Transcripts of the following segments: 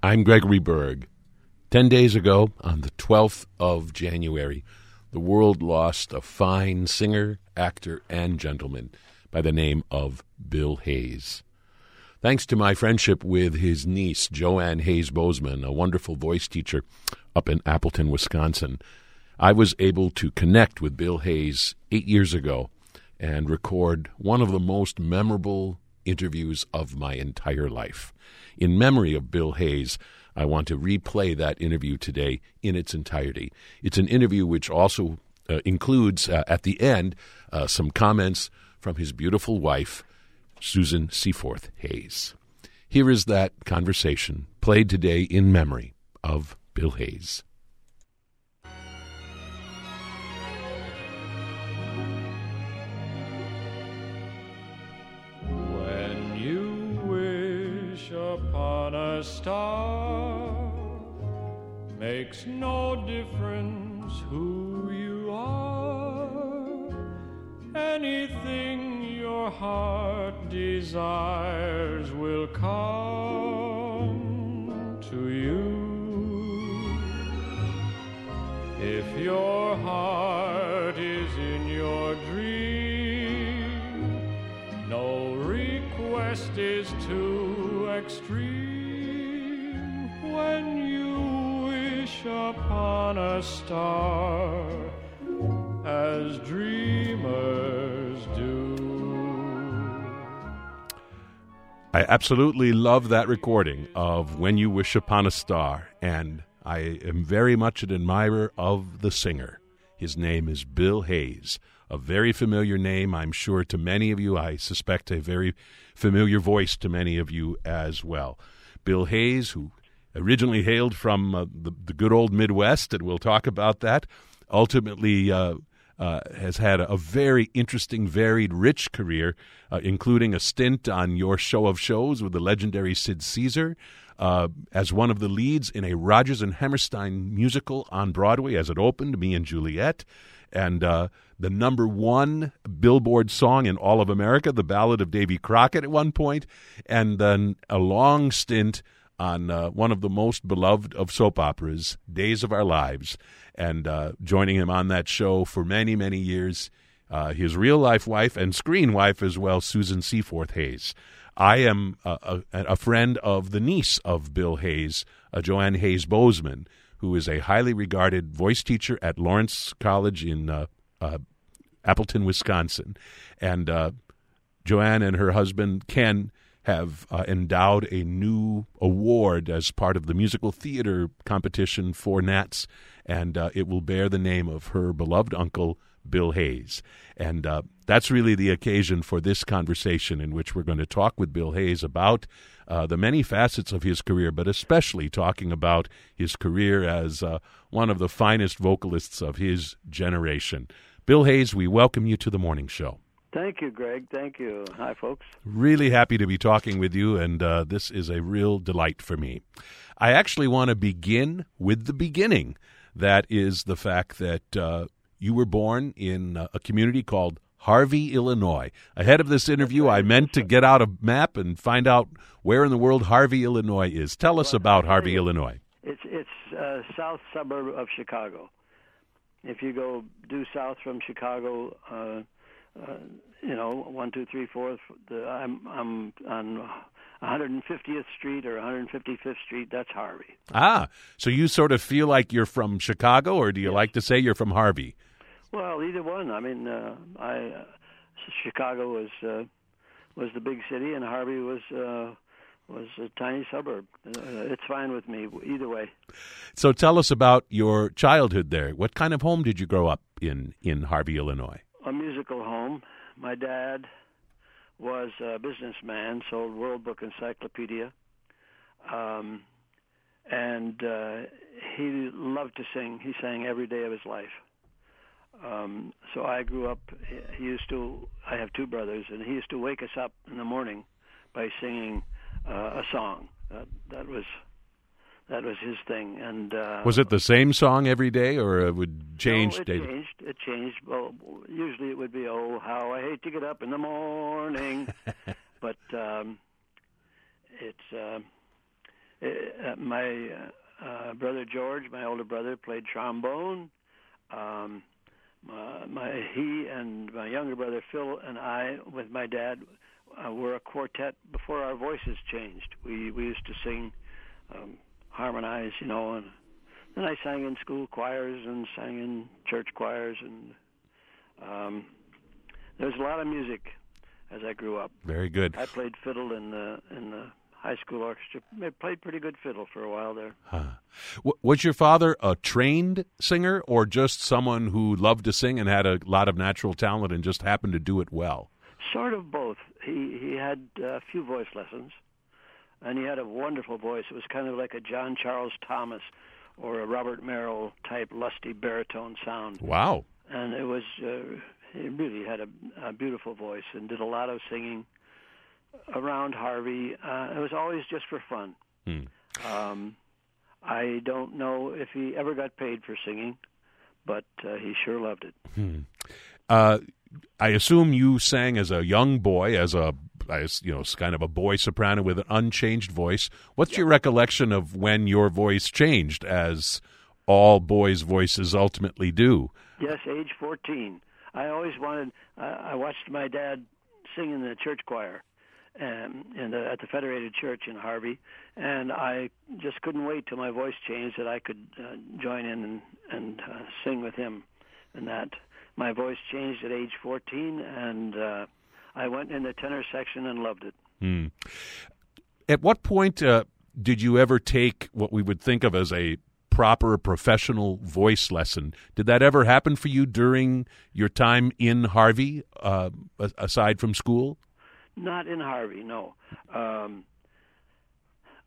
I'm Gregory Berg. Ten days ago, on the 12th of January, the world lost a fine singer, actor, and gentleman by the name of Bill Hayes. Thanks to my friendship with his niece, Joanne Hayes Bozeman, a wonderful voice teacher up in Appleton, Wisconsin, I was able to connect with Bill Hayes eight years ago and record one of the most memorable interviews of my entire life. In memory of Bill Hayes, I want to replay that interview today in its entirety. It's an interview which also uh, includes, uh, at the end, uh, some comments from his beautiful wife, Susan Seaforth Hayes. Here is that conversation played today in memory of Bill Hayes. Upon a star, makes no difference who you are. Anything your heart desires will come to you. If your heart is in your dream, no request is too extreme when you wish upon a star as dreamers do. I absolutely love that recording of When You Wish Upon a Star, and I am very much an admirer of the singer. His name is Bill Hayes, a very familiar name, I'm sure, to many of you. I suspect a very familiar voice to many of you as well. Bill Hayes, who originally hailed from uh, the, the good old Midwest, and we'll talk about that, ultimately uh, uh, has had a very interesting, varied, rich career, uh, including a stint on your show of shows with the legendary Sid Caesar, uh, as one of the leads in a Rodgers and Hammerstein musical on Broadway as it opened, Me and Juliet, and uh, the number one Billboard song in all of America, The Ballad of Davy Crockett, at one point, and then a long stint on uh, one of the most beloved of soap operas, Days of Our Lives, and uh, joining him on that show for many, many years. Uh, his real life wife and screen wife as well, Susan Seaforth Hayes. I am a, a, a friend of the niece of Bill Hayes, uh, Joanne Hayes Bozeman, who is a highly regarded voice teacher at Lawrence College in uh, uh, Appleton, Wisconsin. And Joanne and her husband, Ken, have uh, endowed a new award as part of the musical theater competition for Nats, and uh, it will bear the name of her beloved uncle, Bill Hayes. And uh, that's really the occasion for this conversation, in which we're going to talk with Bill Hayes about uh, the many facets of his career, but especially talking about his career as uh, one of the finest vocalists of his generation. Bill Hayes, we welcome you to the morning show. Thank you, Greg. Thank you. Hi, folks. Really happy to be talking with you, and uh, this is a real delight for me. I actually want to begin with the beginning. That is the fact that uh, you were born in uh, a community called Harvey, Illinois. Ahead of this interview, I meant to get out a map and find out where in the world Harvey, Illinois is. Tell us about Harvey, Illinois. It's it's a south suburb of Chicago. If you go due south from Chicago, uh, uh, you know, one, two, three, fourth. The, I'm I'm on 150th Street or 155th Street. That's Harvey. Ah, so you sort of feel like you're from Chicago, or do you Yes. like to say you're from Harvey? Well, either one. I mean, uh, I uh, Chicago was uh, was the big city, and Harvey was uh, was a tiny suburb. Uh, it's fine with me either way. So tell us about your childhood there. What kind of home did you grow up in in Harvey, Illinois? a musical home. My dad was a businessman, sold World Book Encyclopedia, um, and uh, he loved to sing. He sang every day of his life. Um, so I grew up. He used to. I have two brothers, and he used to wake us up in the morning by singing uh, a song. That, that was that was his thing. And uh, Was it the same song every day, or it would change no, it daily? changed. It changed. Well, usually it would be, "Oh, how I hate to get up in the morning," but um, it's uh, it, uh, my uh, brother George, my older brother, played trombone. Um, my, my he and my younger brother Phil and I, with my dad, uh, were a quartet before our voices changed. We we used to sing, um, harmonize, you know, and then I sang in school choirs and sang in church choirs, and um, there was a lot of music as I grew up. Very good. I played fiddle in the in the high school orchestra. I played pretty good fiddle for a while there. Huh. W- was your father a trained singer or just someone who loved to sing and had a lot of natural talent and just happened to do it well? Sort of both. He he had a few voice lessons, and he had a wonderful voice. It was kind of like a John Charles Thomas or a Robert Merrill type lusty baritone sound. Wow. And it was uh, he really had a, a beautiful voice and did a lot of singing around Harvey. Uh, it was always just for fun. Hmm. Um, I don't know if he ever got paid for singing, but uh, he sure loved it. Hmm. Uh, I assume you sang as a young boy, as a you know, kind of a boy soprano with an unchanged voice. What's your recollection of when your voice changed, as all boys' voices ultimately do? Yes, age 14. I always wanted. Uh, I watched my dad sing in the church choir, in the, at the Federated Church in Harvey, and I just couldn't wait till my voice changed that I could uh, join in and, and uh, sing with him. And that my voice changed at age 14, and uh, I went in the tenor section and loved it. Hmm. At what point uh, did you ever take what we would think of as a proper professional voice lesson. Did that ever happen for you during your time in Harvey, uh, aside from school? Not in Harvey, no. Um,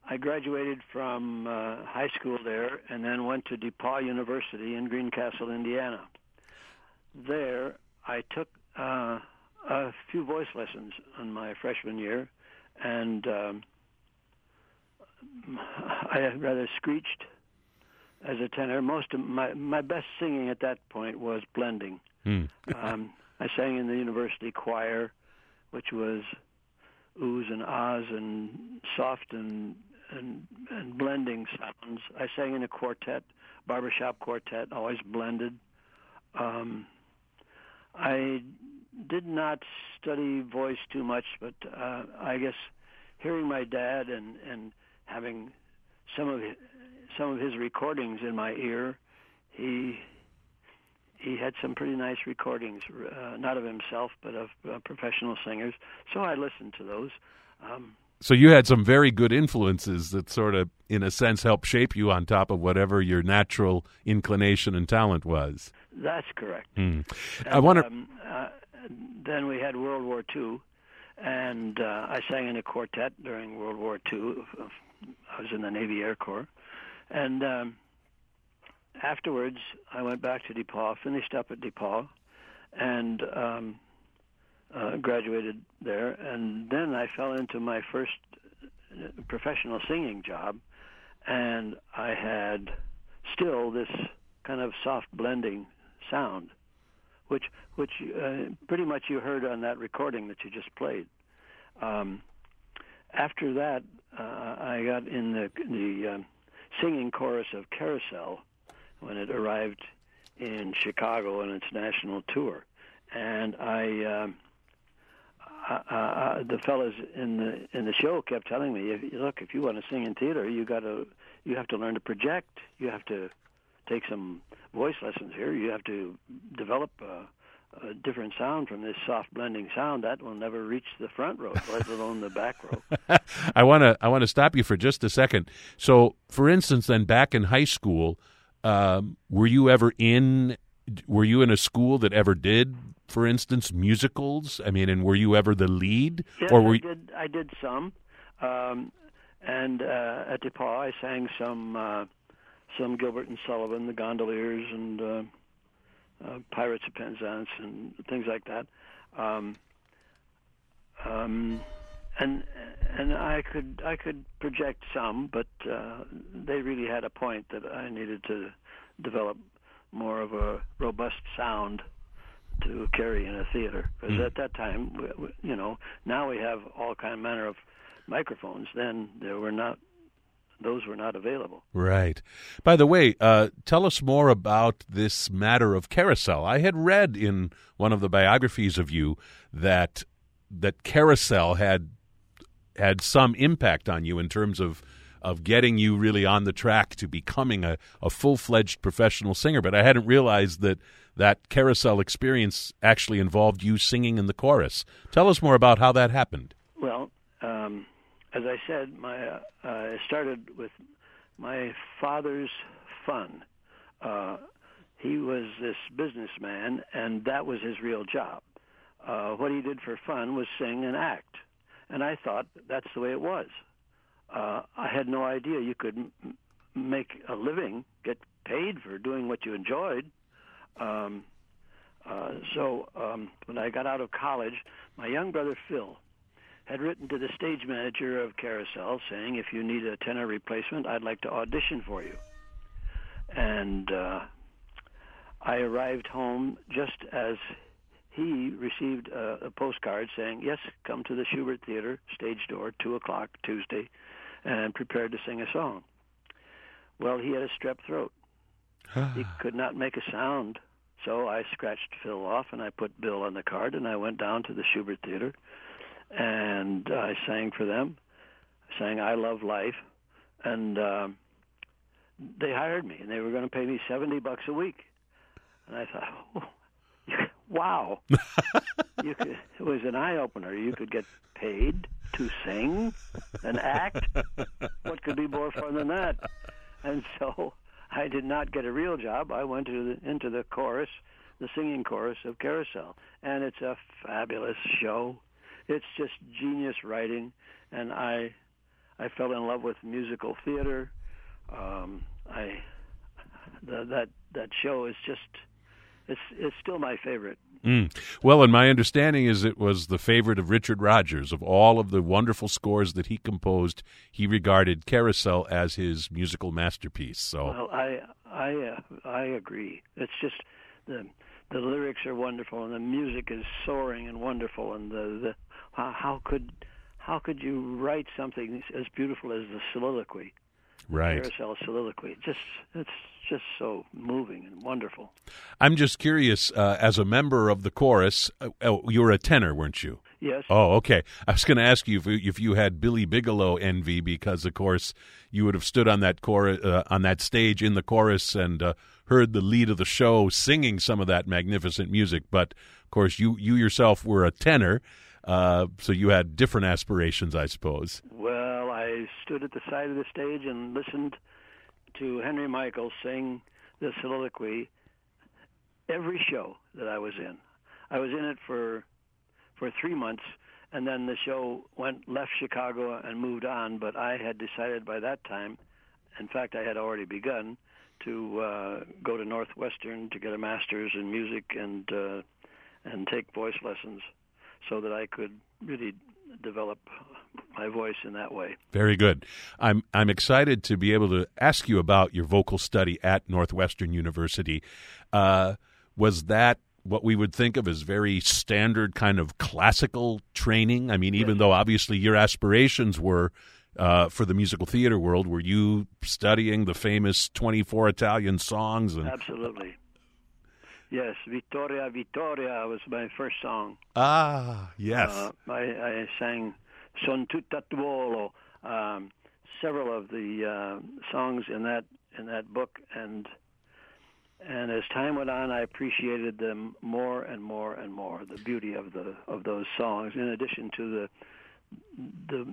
I graduated from uh, high school there and then went to DePauw University in Greencastle, Indiana. There, I took uh, a few voice lessons in my freshman year, and um, I rather screeched as a tenor. Most of my my best singing at that point was blending. Mm. um, I sang in the university choir, which was oohs and ahs and soft and and and blending sounds. I sang in a quartet, barbershop quartet, always blended. Um, I did not study voice too much, but uh, I guess hearing my dad and and having some of some of his recordings in my ear, he he had some pretty nice recordings, uh, not of himself, but of uh, professional singers. So I listened to those. Um, so you had some very good influences that sort of, in a sense, helped shape you on top of whatever your natural inclination and talent was. That's correct. Mm. And, I wonder. Um, uh, then we had World War II, and uh, I sang in a quartet during World War II. I was in the Navy Air Corps, and um, afterwards, I went back to DePauw, finished up at DePauw, and um, uh, graduated there. And then I fell into my first uh, professional singing job, and I had still this kind of soft blending sound, which which uh, pretty much you heard on that recording that you just played. Um, after that, uh, I got in the the um, singing chorus of Carousel when it arrived in Chicago on its national tour, and I. Um, the fellas in the in the show kept telling me, "Look, if you want to sing in theater, you got to you have to learn to project. You have to take some voice lessons here. You have to develop a, a different sound from this soft blending sound that will never reach the front row, let alone the back row." I want to I want to stop you for just a second. So, for instance, then back in high school, um, were you ever in? Were you in a school that ever did, for instance, musicals? I mean, and were you ever the lead? Yes, or were I did. I did some, um, and uh, at DePauw I sang some uh, some Gilbert and Sullivan, the Gondoliers, and uh, uh, Pirates of Penzance, and things like that. Um, um, and and I could I could project some, but uh, they really had a point that I needed to develop more of a robust sound to carry in a theater. Because Mm. at that time, we, we, you know, now we have all kind of manner of microphones. Then there were not those were not available. Right. By the way, uh, tell us more about this matter of carousel. I had read in one of the biographies of you that that carousel had had some impact on you in terms of of getting you really on the track to becoming a, a full fledged professional singer. But I hadn't realized that that carousel experience actually involved you singing in the chorus. Tell us more about how that happened. Well, um, as I said, my uh, it started with my father's fun. Uh, he was this businessman, and that was his real job. Uh, what he did for fun was sing and act, and I thought that's the way it was. Uh, I had no idea you could m- make a living, get paid for doing what you enjoyed. Um, uh, so um, when I got out of college, my young brother Phil had written to the stage manager of Carousel saying, if you need a tenor replacement, I'd like to audition for you. And uh, I arrived home just as he received a, a postcard saying, yes, come to the Shubert Theater, stage door, 2 o'clock Tuesday, and prepared to sing a song. Well, he had a strep throat. he could not make a sound. So I scratched Phil off and I put Bill on the card and I went down to the Shubert Theater and I sang for them. I sang "I Love Life," and um, they hired me, and they were going to pay me seventy bucks a week. And I thought, oh, wow, you could, it was an eye opener. You could get paid to sing and act. What could be more fun than that? And so I did not get a real job. I went to the, into the chorus, the singing chorus of Carousel, and it's a fabulous show it's just genius writing, and I I fell in love with musical theater. Um, I the, that that show is just it's it's still my favorite. Mm. Well, and my understanding is it was the favorite of Richard Rodgers. Of all of the wonderful scores that he composed, he regarded Carousel as his musical masterpiece. So, well, I I uh, I agree. It's just the the lyrics are wonderful and the music is soaring and wonderful and the, the how, how could how could you write something as beautiful as the soliloquy right. Carousel soliloquy. Just it's just so moving and wonderful. I'm just curious uh, as a member of the chorus uh, oh, you were a tenor weren't you? Yes. Oh okay. I was going to ask you if, if you had billy bigelow envy because of course you would have stood on that chorus uh, on that stage in the chorus and uh, heard the lead of the show singing some of that magnificent music. But of course, you you yourself were a tenor, uh, so you had different aspirations, I suppose. Well, I stood at the side of the stage and listened to Henry Michael sing the soliloquy every show that I was in. I was in it for for three months, and then the show went left Chicago and moved on. But I had decided by that time, in fact, I had already begun to uh, go to Northwestern to get a master's in music and uh, and take voice lessons, so that I could really develop my voice in that way. Very good. I'm I'm excited to be able to ask you about your vocal study at Northwestern University. Uh, was that what we would think of as very standard kind of classical training? I mean, even yes. though obviously your aspirations were uh, for the musical theater world. Were you studying the famous 24 Italian songs? And... Absolutely. Yes, Vittoria Vittoria was my first song. Ah, yes. Uh, I, I, sang Son tutta duolo, um, several of the uh, songs in that in that book, and and as time went on, I appreciated them more and more and more. The beauty of the of those songs, in addition to the the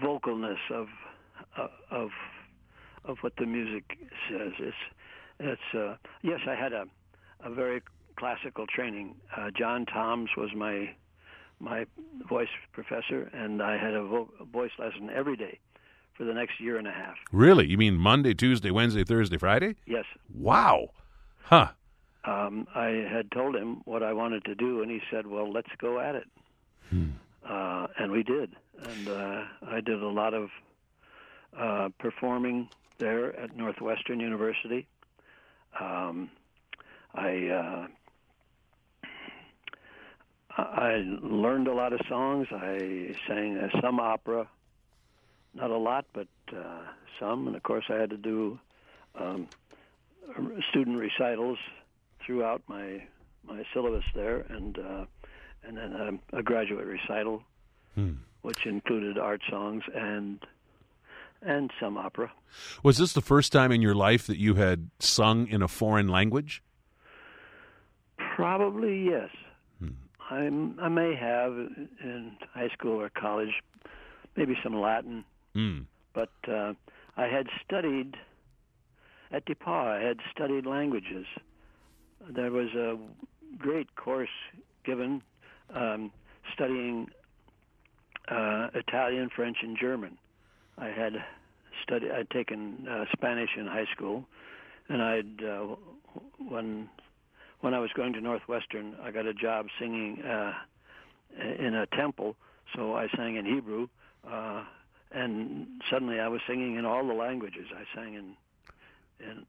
vocalness of uh, of of what the music says. It's it's uh, yes, I had a a very classical training. Uh, John Toms was my my voice professor, and I had a, vo- a voice lesson every day for the next year and a half. Really? You mean Monday, Tuesday, Wednesday, Thursday, Friday? Yes. Wow. Huh. Um, I had told him what I wanted to do, and he said, "Well, let's go at it." Hmm uh, and we did. And uh, I did a lot of uh, performing there at Northwestern University. Um, I uh, I learned a lot of songs. I sang uh, some opera, not a lot, but uh, some. And of course, I had to do um, student recitals throughout my my syllabus there, and uh, and then a, a graduate recital, Hmm. which included art songs and and some opera. Was this the first time in your life that you had sung in a foreign language? Probably yes. Hmm. I'm, I may have in high school or college, maybe some Latin, Hmm. but uh, I had studied at DePauw. I had studied languages. There was a great course given um, studying uh, Italian, French, and German. I had studied. I'd taken uh, Spanish in high school, and I'd uh, when when I was going to Northwestern, I got a job singing uh, in a temple. So I sang in Hebrew, uh, and suddenly I was singing in all the languages. I sang in in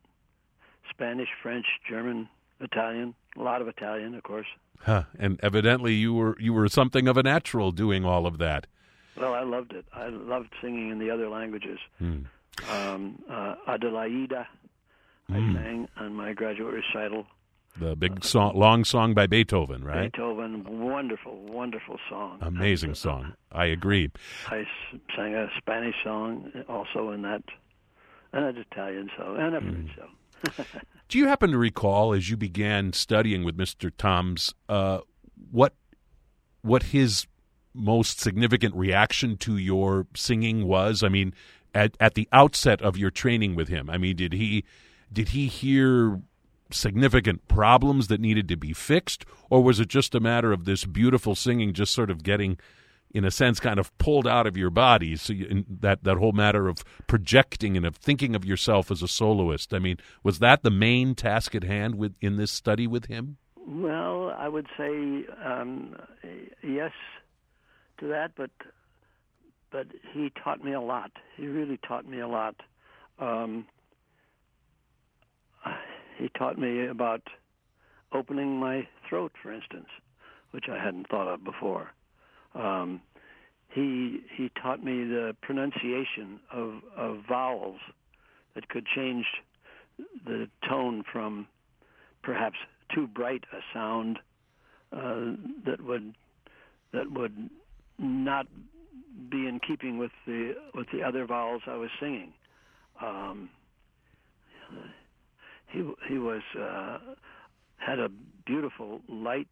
Spanish, French, German, Italian, a lot of Italian, of course. Huh. And evidently, you were you were something of a natural doing all of that. Well, I loved it. I loved singing in the other languages. Hmm. Um, uh, Adelaide, I Mm. sang on my graduate recital. The big song, long song by Beethoven, right? Beethoven, wonderful, wonderful song. Amazing song. I agree. I sang a Spanish song also in that, and an Italian song, and a French song. Do you happen to recall, as you began studying with Mister Toms, uh, what what his most significant reaction to your singing was? I mean, at at the outset of your training with him, I mean, did he did he hear significant problems that needed to be fixed, or was it just a matter of this beautiful singing just sort of getting? In a sense, kind of pulled out of your body, so you, that that whole matter of projecting and of thinking of yourself as a soloist. I mean, was that the main task at hand with in this study with him? Well, I would say um, yes to that, but but he taught me a lot. He really taught me a lot. Um, he taught me about opening my throat, for instance, which I hadn't thought of before. Um, he he taught me the pronunciation of, of vowels that could change the tone from perhaps too bright a sound uh, that would that would not be in keeping with the with the other vowels I was singing. Um, he he was uh, had a beautiful light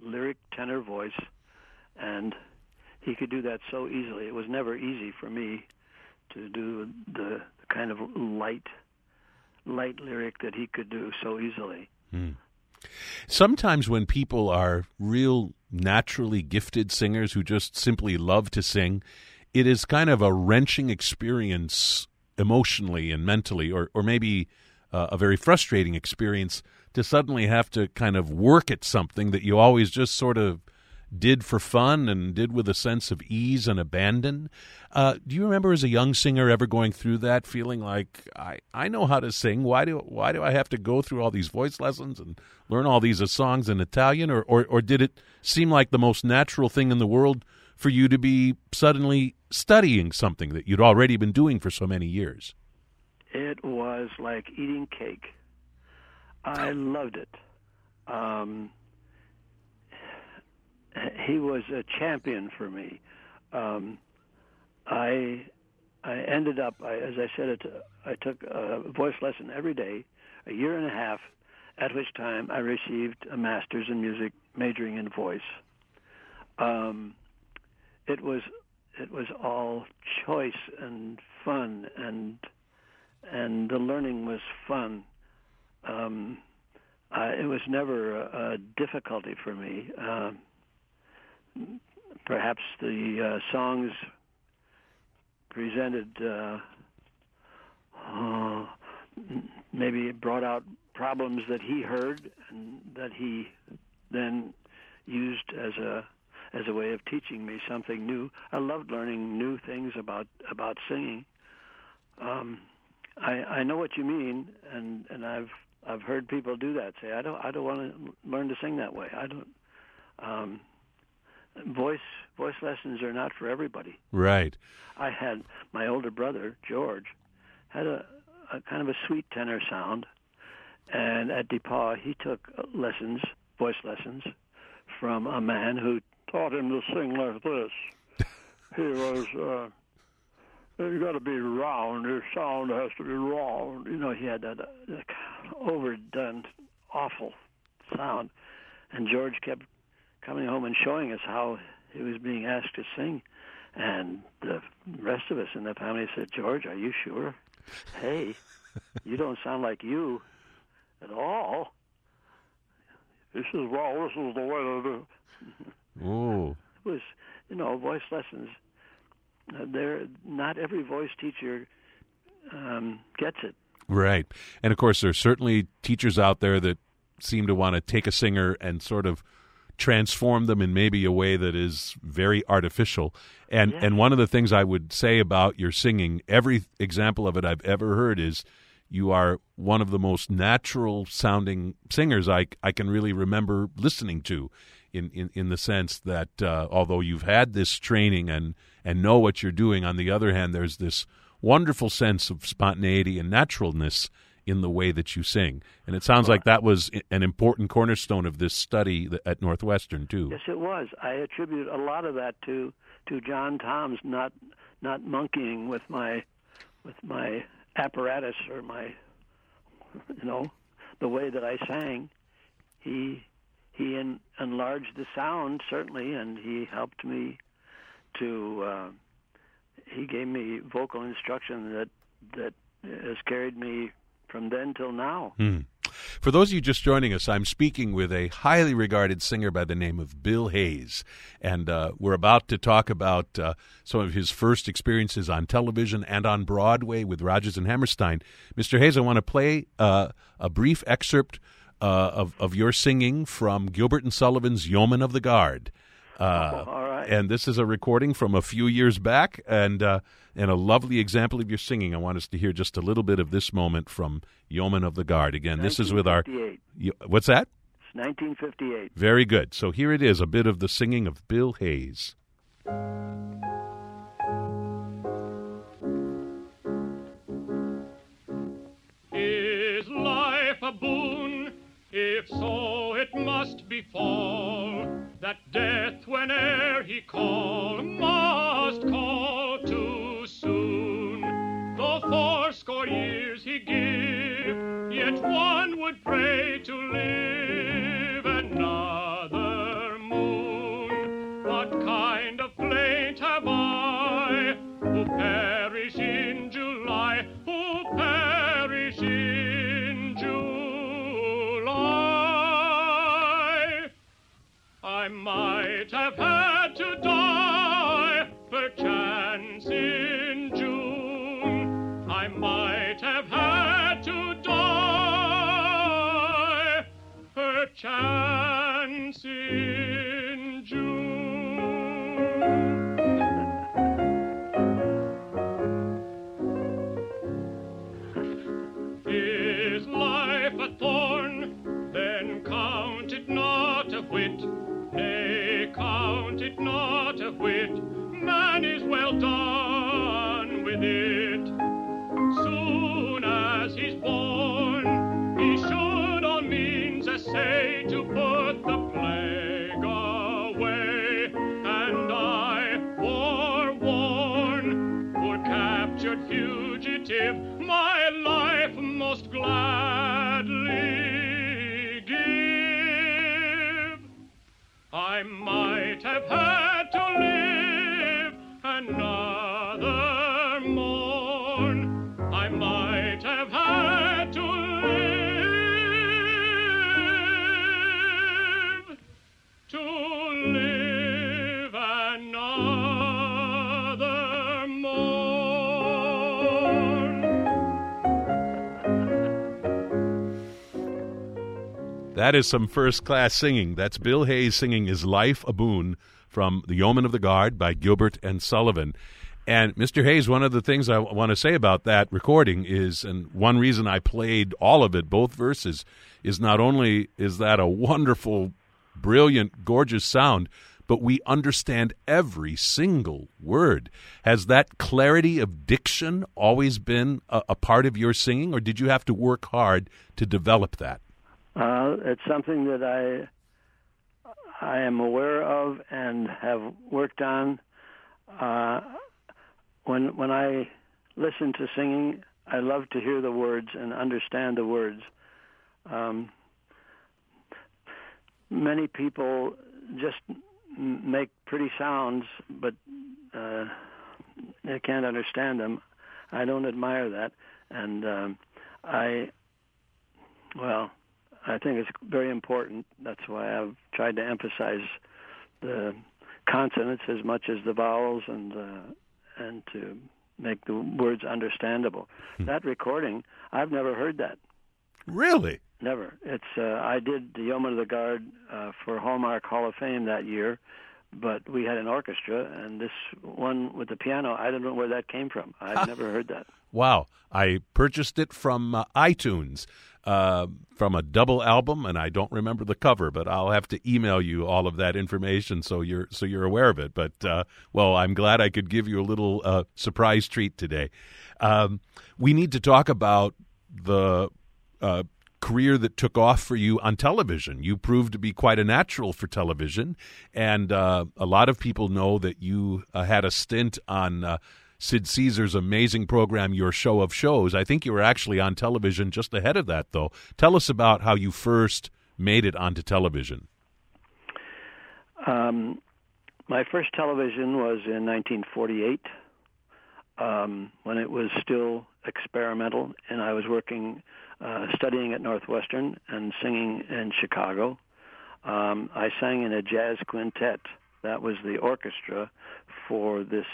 lyric tenor voice, and he could do that so easily. It was never easy for me to do the, kind of light light lyric that he could do so easily. Sometimes when people are real naturally gifted singers who just simply love to sing, it is kind of a wrenching experience emotionally and mentally, or, or maybe uh, a very frustrating experience to suddenly have to kind of work at something that you always just sort of did for fun and did with a sense of ease and abandon. Uh, do you remember as a young singer ever going through that, feeling like I, I know how to sing? Why do why do I have to go through all these voice lessons and learn all these uh, songs in Italian? Or, or or did it seem like the most natural thing in the world for you to be suddenly studying something that you'd already been doing for so many years? It was like eating cake. I loved it. Um, he was a champion for me. Um, I I ended up, I, as I said, it, I took a voice lesson every day, a year and a half, at which time I received a master's in music, majoring in voice. Um, it was it was all choice and fun, and and the learning was fun. Um, it was never a, a difficulty for me. Um, perhaps the uh, songs presented uh, uh, maybe it brought out problems that he heard and that he then used as a as a way of teaching me something new. I loved learning new things about about singing. Um, I I know what you mean, and and I've I've heard people do that. Say I don't I don't want to learn to sing that way. I don't. Um, voice voice lessons are not for everybody. Right. I had my older brother George had a, a kind of a sweet tenor sound, and at DePauw he took lessons, voice lessons, from a man who taught him to sing like this. he was. Uh, you got to be round. Your sound has to be round. You know, he had that, uh, that overdone, awful sound, and George kept coming home and showing us how he was being asked to sing. And the rest of us in the family said, George, are you sure? Hey, you don't sound like you at all. He says, well, this is the way to do Oh. It was, you know, voice lessons. Uh, there, not every voice teacher um, gets it. Right. And of course, there's certainly teachers out there that seem to want to take a singer and sort of transform them in maybe a way that is very artificial. And Yeah. and one of the things I would say about your singing, every example of it I've ever heard is you are one of the most natural sounding singers I I can really remember listening to. In, in, in the sense that uh, although you've had this training and, and know what you're doing, on the other hand, there's this wonderful sense of spontaneity and naturalness in the way that you sing. And it sounds like that was an important cornerstone of this study at Northwestern too. Yes, it was. I attribute a lot of that to to John Tom's not not monkeying with my with my apparatus or my you know the way that I sang. He he en- enlarged the sound certainly, and he helped me to. Uh, he gave me vocal instruction that that has carried me from then till now. Hmm. For those of you just joining us, I'm speaking with a highly regarded singer by the name of Bill Hayes. And uh, we're about to talk about uh, some of his first experiences on television and on Broadway with Rodgers and Hammerstein. Mr. Hayes, I want to play uh, a brief excerpt uh, of, of your singing from Gilbert and Sullivan's Yeomen of the Guard. Uh, all right. And this is a recording from a few years back, and uh, and a lovely example of your singing. I want us to hear just a little bit of this moment from Yeomen of the Guard. Again, this is with our. What's that? It's 1958. Very good. So here it is, a bit of the singing of Bill Hayes. Is life a boon? If so, it must befall that death, whene'er he call, must call too soon. Though fourscore years he give, yet one would pray to live That is some first class singing. That's Bill Hayes singing Is Life a Boon from The Yeomen of the Guard by Gilbert and Sullivan. And Mr. Hayes, one of the things I want to say about that recording is, and one reason I played all of it, both verses, is not only is that a wonderful, brilliant, gorgeous sound, but we understand every single word. Has that clarity of diction always been a, a part of your singing, or did you have to work hard to develop that? Uh, it's something that I I am aware of and have worked on. Uh, when when I listen to singing, I love to hear the words and understand the words. Um, many people just make pretty sounds, but uh, they can't understand them. I don't admire that, and um, I, well, I think it's very important. That's why I've tried to emphasize the consonants as much as the vowels, and uh, and to make the words understandable. Hmm. That recording, I've never heard that. Really? Never. It's uh, I did the Yeomen of the Guard uh, for Hallmark Hall of Fame that year, but we had an orchestra, and this one with the piano, I don't know where that came from. I've never heard that. Wow. I purchased it from uh, iTunes uh, from a double album, and I don't remember the cover, but I'll have to email you all of that information so you're so you're aware of it. But uh, well, I'm glad I could give you a little uh, surprise treat today. Um, we need to talk about the uh, career that took off for you on television. You proved to be quite a natural for television, and uh, a lot of people know that you uh, had a stint on uh, Sid Caesar's amazing program, Your Show of Shows. I think you were actually on television just ahead of that, though. Tell us about how you first made it onto television. Um, my first television was in 1948 um, when it was still experimental, and I was working, uh, studying at Northwestern and singing in Chicago. Um, I sang in a jazz quintet. That was the orchestra for this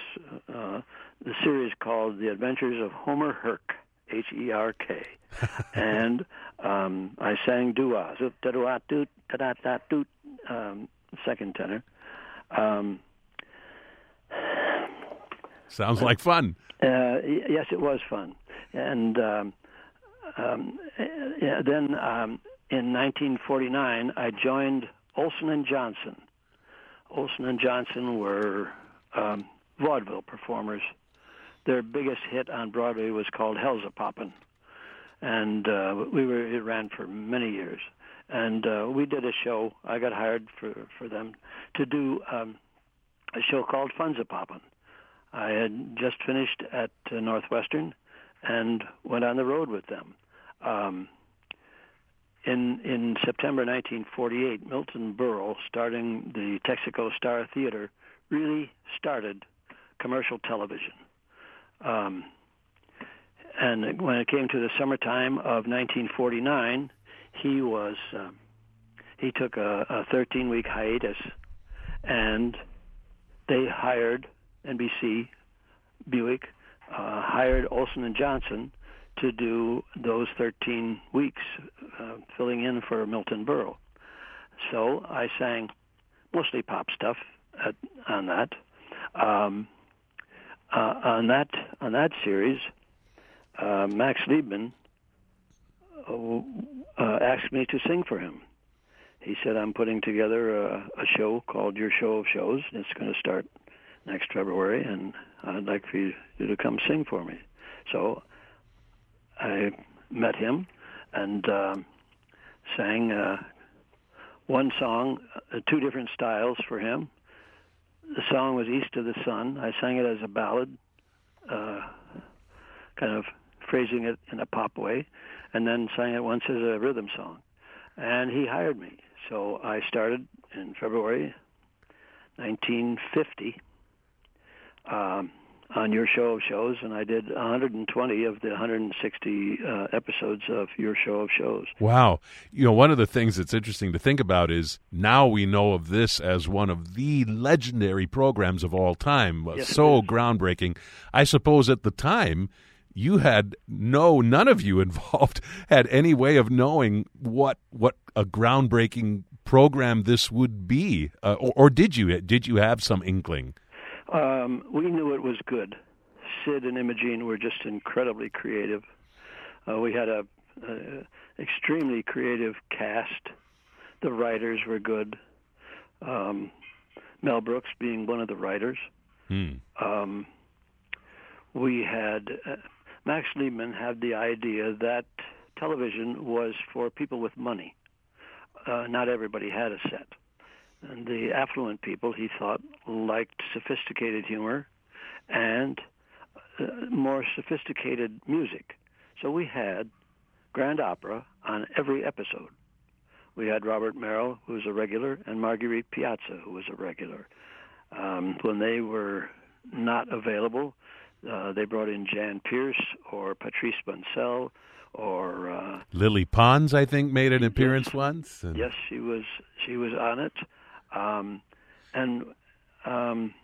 uh, the series called The Adventures of Homer Herk, H E R K, and um, I sang doo-ah, doot da da doot, um, second tenor. Um, Sounds like fun. Uh, yes, it was fun, and um, um, then um, in 1949 I joined Olsen and Johnson. Olsen and Johnson were um, vaudeville performers their biggest hit on Broadway was called Hellzapoppin', and uh, we were it ran for many years. And uh, we did a show. I got hired for for them to do um, a show called Funzapoppin'. I had just finished at uh, Northwestern and went on the road with them. Um, in in September 1948, Milton Berle, starting the Texaco Star Theater, really started commercial television. Um, and when it came to the summertime of 1949, he was uh, he took a, a 13 week hiatus, and they hired NBC Buick uh, hired Olsen and Johnson to do those 13 weeks, uh, filling in for Milton Berle. So I sang mostly pop stuff at, on that. Um, uh, on that on that series, uh, Max Liebman uh, uh, asked me to sing for him. He said, "I'm putting together a, a show called Your Show of Shows. It's going to start next February, and I'd like for you to come sing for me." So I met him and um, sang uh, one song, uh, two different styles for him the song was East of the Sun. I sang it as a ballad, uh, kind of phrasing it in a pop way, and then sang it once as a rhythm song. And he hired me. So I started in February 1950. Um, on your show of shows, and I did 120 of the 160 uh, episodes of your show of shows. Wow. You know, one of the things that's interesting to think about is now we know of this as one of the legendary programs of all time. Yes, so groundbreaking. I suppose at the time, you had no none of you involved had any way of knowing what what a groundbreaking program this would be uh, or, or did you did you have some inkling um, we knew it was good. Sid and Imogene were just incredibly creative. Uh, we had a, a extremely creative cast. The writers were good. Um, Mel Brooks being one of the writers. Hmm. Um, we had uh, Max Liebman had the idea that television was for people with money. Uh, not everybody had a set. And the affluent people, he thought, liked sophisticated humor and uh, more sophisticated music. So we had grand opera on every episode. We had Robert Merrill, who was a regular, and Marguerite Piazza, who was a regular. Um, when they were not available, uh, they brought in Jan Peerce or Patrice Munsel or uh, Lily Pons, I think, made an appearance yes. once. And... Yes, she was. She was on it, um, and um,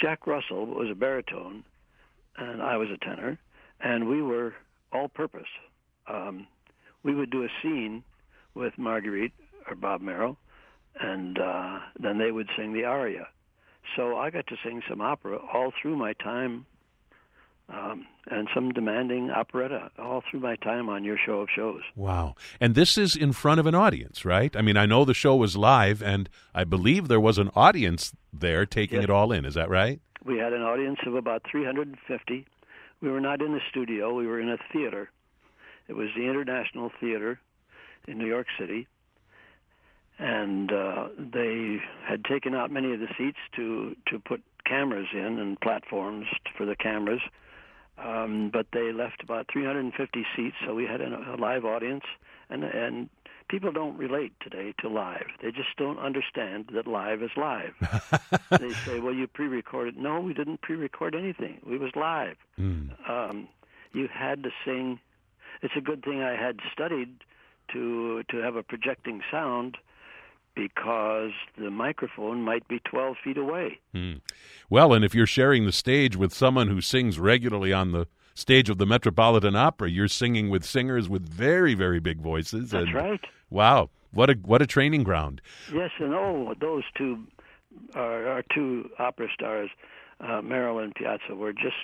Jack Russell was a baritone, and I was a tenor, and we were all-purpose. Um, we would do a scene with Marguerite or Bob Merrill, and uh, then they would sing the aria. So I got to sing some opera all through my time um, and some demanding operetta all through my time on your show of shows. Wow. And this is in front of an audience, right? I mean, I know the show was live, and I believe there was an audience there taking Yes. it all in. Is that right? We had an audience of about 350. We were not in the studio, we were in a theater. It was the International Theater in New York City. And uh, they had taken out many of the seats to, to put cameras in and platforms for the cameras. Um, but they left about 350 seats, so we had a, a live audience. And, and people don't relate today to live. They just don't understand that live is live. they say, "Well, you pre-recorded." No, we didn't pre-record anything. We was live. Mm. Um, you had to sing. It's a good thing I had studied to to have a projecting sound because the microphone might be 12 feet away. Mm. Well, and if you're sharing the stage with someone who sings regularly on the stage of the Metropolitan Opera, you're singing with singers with very, very big voices. That's and, right. Wow, what a what a training ground. Yes, and oh, those two, our, our two opera stars, uh, Merrill and Piazza, were just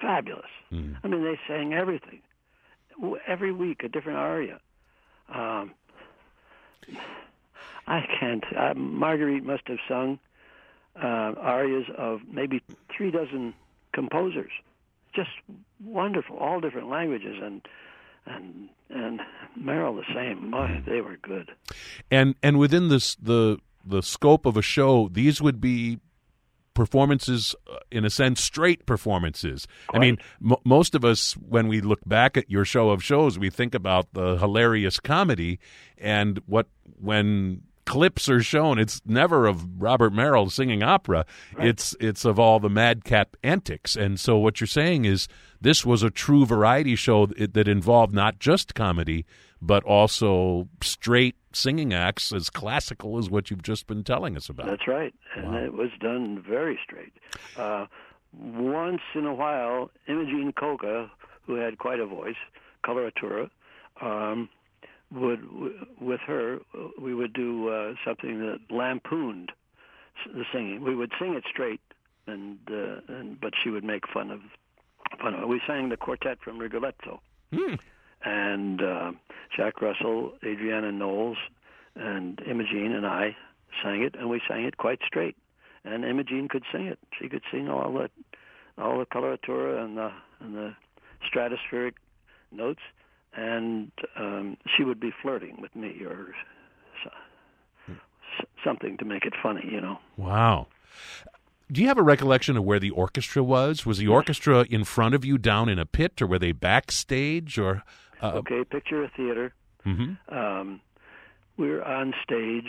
fabulous. Mm. I mean, they sang everything. Every week, a different aria. Um, I can't. Uh, Marguerite must have sung uh, arias of maybe three dozen composers. Just wonderful, all different languages, and and and Merrill the same. My, they were good. And and within this the the scope of a show, these would be performances uh, in a sense straight performances i mean m- most of us when we look back at your show of shows we think about the hilarious comedy and what when clips are shown it's never of robert merrill singing opera. It's it's of all the madcap antics. And so what you're saying is this was a true variety show that, that involved not just comedy but also straight singing acts as classical as what you've just been telling us about. That's right, and Wow. it was done very straight. Uh, once in a while, Imogene Coca, who had quite a voice, coloratura, um, would with her we would do uh, something that lampooned the singing. We would sing it straight, and, uh, and but she would make fun of fun of it. We sang the quartet from Rigoletto Hmm. and uh, Jack Russell, Adriana Knowles, and Imogene and I sang it, and we sang it quite straight. And Imogene could sing it; she could sing all the all the coloratura and the and the stratospheric notes, and um, she would be flirting with me or so, something to make it funny, you know. Wow. Do you have a recollection of where the orchestra was? Was the orchestra in front of you down in a pit, or were they backstage? Or uh, Okay, picture a theater. mhm. um, we were on stage.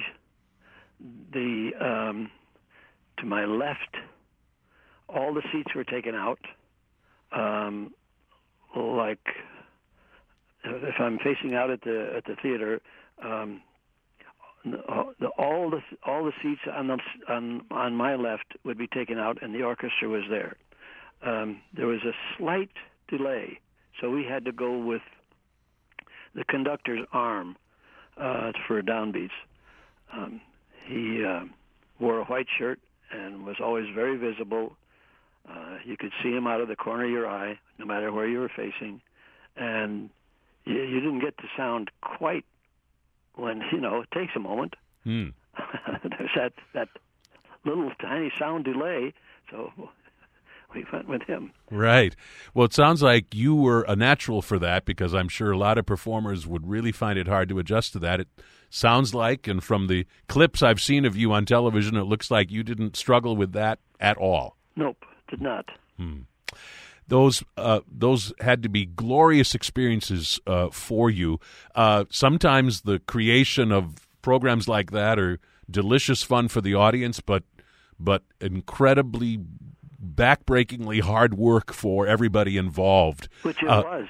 The um, to my left, all the seats were taken out. Um, like if I'm facing out at the at the theater, um, the, all the all the seats on the on on my left would be taken out, and the orchestra was there. Um, there was a slight delay, so we had to go with the conductor's arm uh, for downbeats. Um, he uh, wore a white shirt and was always very visible. Uh, you could see him out of the corner of your eye, no matter where you were facing, and you, you didn't get the sound quite when you know it takes a moment. Hmm. There's that that little tiny sound delay, so we went with him. Right. Well, it sounds like you were a natural for that because I'm sure a lot of performers would really find it hard to adjust to that. It sounds like, and from the clips I've seen of you on television, it looks like you didn't struggle with that at all. Nope, did not. Hmm. Those uh, those had to be glorious experiences uh, for you. Uh, sometimes the creation of programs like that are delicious fun for the audience, but but incredibly backbreakingly hard work for everybody involved. Which it uh, was.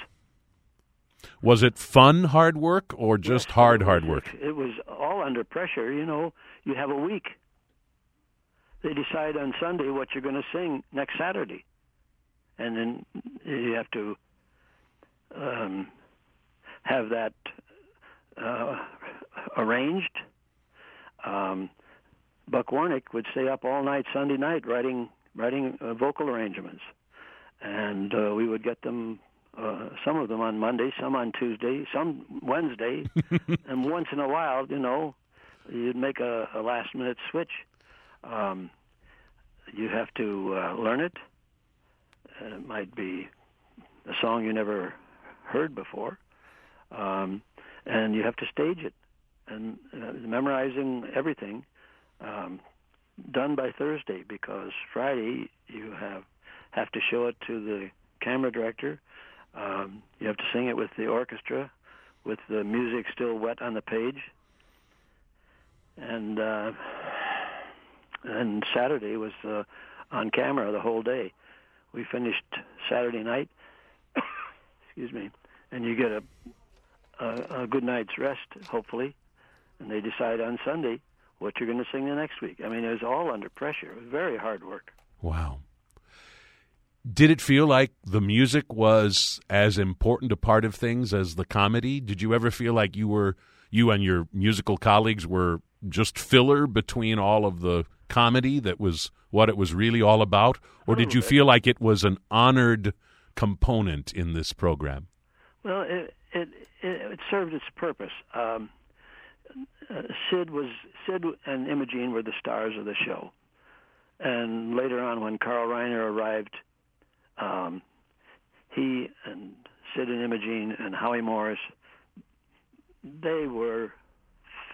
Was it fun hard work or just yes, hard hard work? It was all under pressure. You know, you have a week. They decide on Sunday what you're going to sing next Saturday, and then you have to um, have that uh, arranged. Um, Buck Warnick would stay up all night Sunday night writing writing uh, vocal arrangements, and uh, we would get them. Uh, some of them on Monday, some on Tuesday, some Wednesday, and once in a while, you know, you'd make a, a last minute switch. Um, you have to uh, learn it. It might be a song you never heard before, um, and you have to stage it and uh, memorizing everything. Um, done by Thursday because Friday you have have to show it to the camera director. Um, you have to sing it with the orchestra, with the music still wet on the page. And uh, and Saturday was uh, on camera the whole day. We finished Saturday night. excuse me, and you get a, a a good night's rest, hopefully, and they decide on Sunday what you're going to sing the next week. I mean, it was all under pressure. It was very hard work. Wow. Did it feel like the music was as important a part of things as the comedy? Did you ever feel like you were you and your musical colleagues were just filler between all of the comedy that was what it was really all about or did you feel like it was an honored component in this program? Well, it it it, served its purpose. Um, uh, Sid was Sid and Imogene were the stars of the show, and later on, when Carl Reiner arrived, um, he and Sid and Imogene and Howie Morris, they were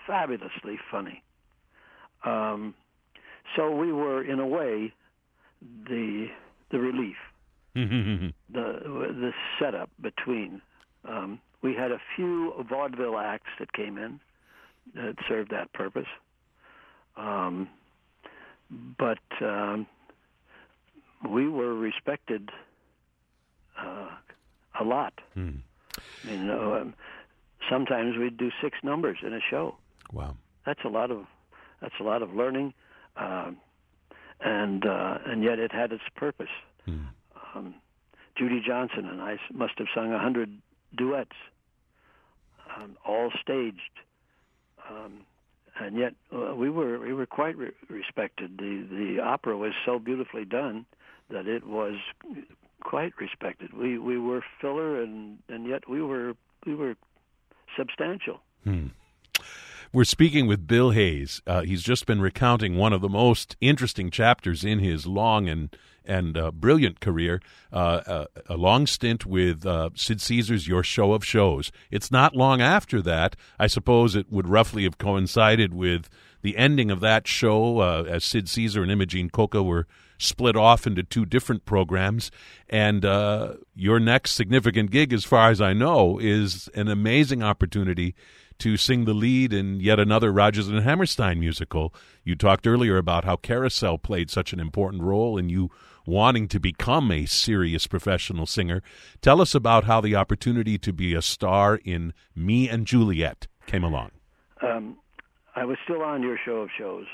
fabulously funny. Um, so we were, in a way, the the relief, the the setup between. Um, we had a few vaudeville acts that came in that served that purpose. Um, but um, we were respected uh, a lot. Hmm. You know, um, sometimes we'd do six numbers in a show. Wow, that's a lot of that's a lot of learning, uh, and uh, and yet it had its purpose. Hmm. Um, Judy Johnson and I must have sung a hundred duets, um, all staged um, and yet uh, we were we were quite re- respected. The the opera was so beautifully done that it was quite respected. We we were filler, and and yet we were we were substantial. Hmm. We're speaking with Bill Hayes. Uh, he's just been recounting one of the most interesting chapters in his long and and uh, brilliant career, uh, uh, a long stint with uh, Sid Caesar's Your Show of Shows. It's not long after that. I suppose it would roughly have coincided with the ending of that show uh, as Sid Caesar and Imogene Coca were split off into two different programs. And your next significant gig, as far as I know, is an amazing opportunity to sing the lead in yet another Rodgers and Hammerstein musical. You talked earlier about how Carousel played such an important role in you wanting to become a serious professional singer. Tell us about how the opportunity to be a star in Me and Juliet came along. Um, I was still on your show of shows.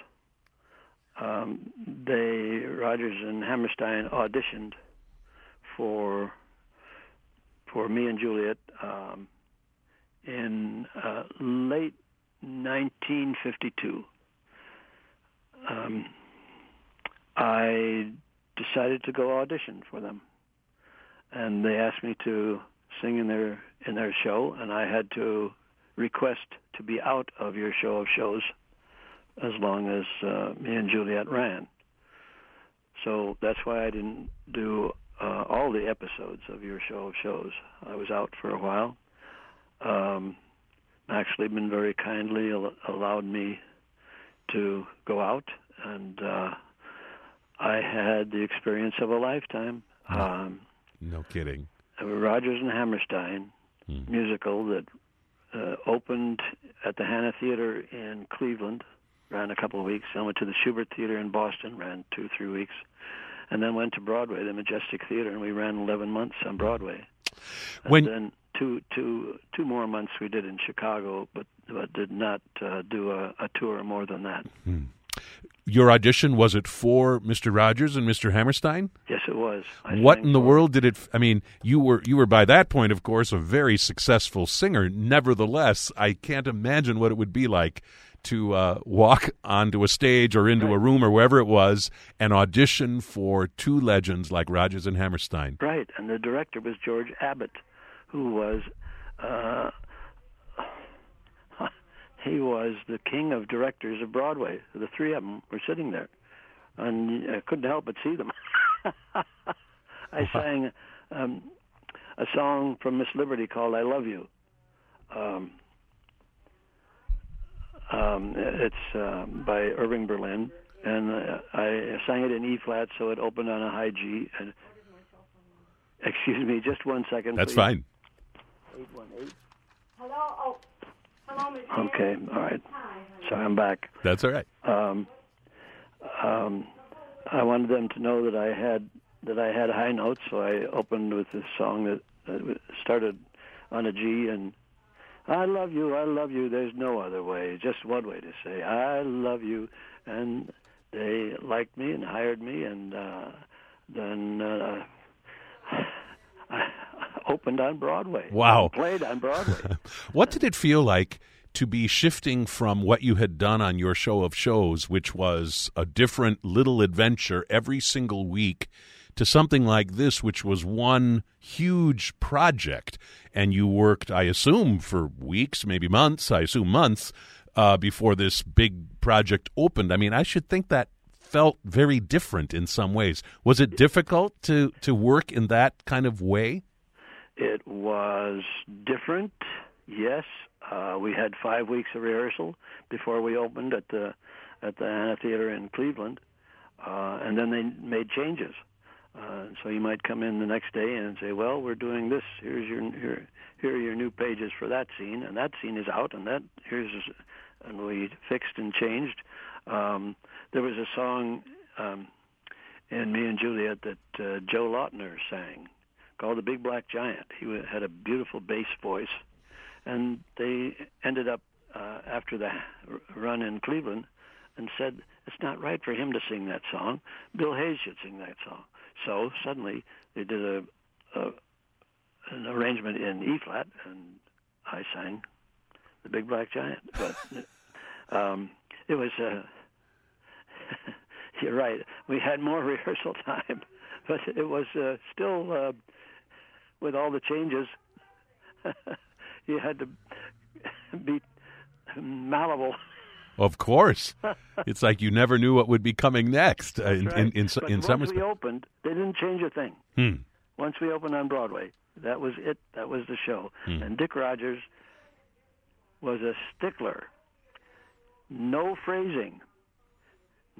Um, they Rodgers and Hammerstein auditioned for for me and Juliet um, in uh, late 1952. Um, I decided to go audition for them, and they asked me to sing in their in their show, and I had to request to be out of your show of shows as long as uh, me and Juliet ran. So that's why I didn't do uh, all the episodes of your show of shows. I was out for a while. Um, Max Liebman very kindly al- allowed me to go out, and uh, I had the experience of a lifetime. Um, No kidding. Rodgers and Hammerstein Hmm. musical that uh, opened at the Hanna Theater in Cleveland, ran a couple of weeks. Then went to the Shubert Theater in Boston, ran two, three weeks, and then went to Broadway, the Majestic Theater, and we ran 11 months on Broadway. And When- then two, two, two more months we did in Chicago, but but did not uh, do a, a tour more than that. Your audition was it for Mr. Rodgers and Mr. Hammerstein? Yes, it was. I what in the world did it? I mean, you were you were by that point, of course, a very successful singer. Nevertheless, I can't imagine what it would be like to uh, walk onto a stage or into a room or wherever it was and audition for two legends like Rodgers and Hammerstein. Right, and the director was George Abbott, who was uh, he was the king of directors of Broadway. The three of them were sitting there, and I couldn't help but see them. I sang um, a song from Miss Liberty called "I Love You." Um, um, it's um, by Irving Berlin, and uh, I sang it in E flat, so it opened on a high G. And excuse me, just one second. That's please. fine. Eight one eight. Hello? Oh, hello, Miss Okay, all right. Sorry, I'm back. That's all right. Um, um, I wanted them to know that I had that I had high notes, so I opened with this song that, that started on a G and I love you, I love you. There's no other way, just one way to say I love you. And they liked me and hired me, and uh, then uh, I opened on Broadway. Wow. played on Broadway. What did it feel like to be shifting from what you had done on your show of shows, which was a different little adventure every single week, to something like this, which was one huge project? And you worked, I assume, for weeks, maybe months, I assume months, uh, before this big project opened. I mean, I should think that felt very different in some ways. Was it difficult to, to work in that kind of way? It was different, yes. Uh, we had five weeks of rehearsal before we opened at the at the Hanna Theater in Cleveland, uh, and then they made changes. Uh, so you might come in the next day and say, "Well, we're doing this. Here's your here, here are your new pages for that scene, and that scene is out, and that here's," and we fixed and changed. Um, there was a song um, in Me and Juliet that uh, Joe Lautner sang called the Big Black Giant. He had a beautiful bass voice, and they ended up uh, after the run in Cleveland and said it's not right for him to sing that song. Bill Hayes should sing that song. So suddenly they did a, a an arrangement in E flat, and I sang the Big Black Giant. But um, it was. Uh, you're right. We had more rehearsal time, but it was uh, still uh, with all the changes. you had to be malleable. Of course. it's like you never knew what would be coming next uh, in, That's in, right. in, but in once some we opened, they didn't change a thing. Hmm. Once we opened on Broadway, that was it. That was the show. Hmm. And Dick Rodgers was a stickler. No phrasing.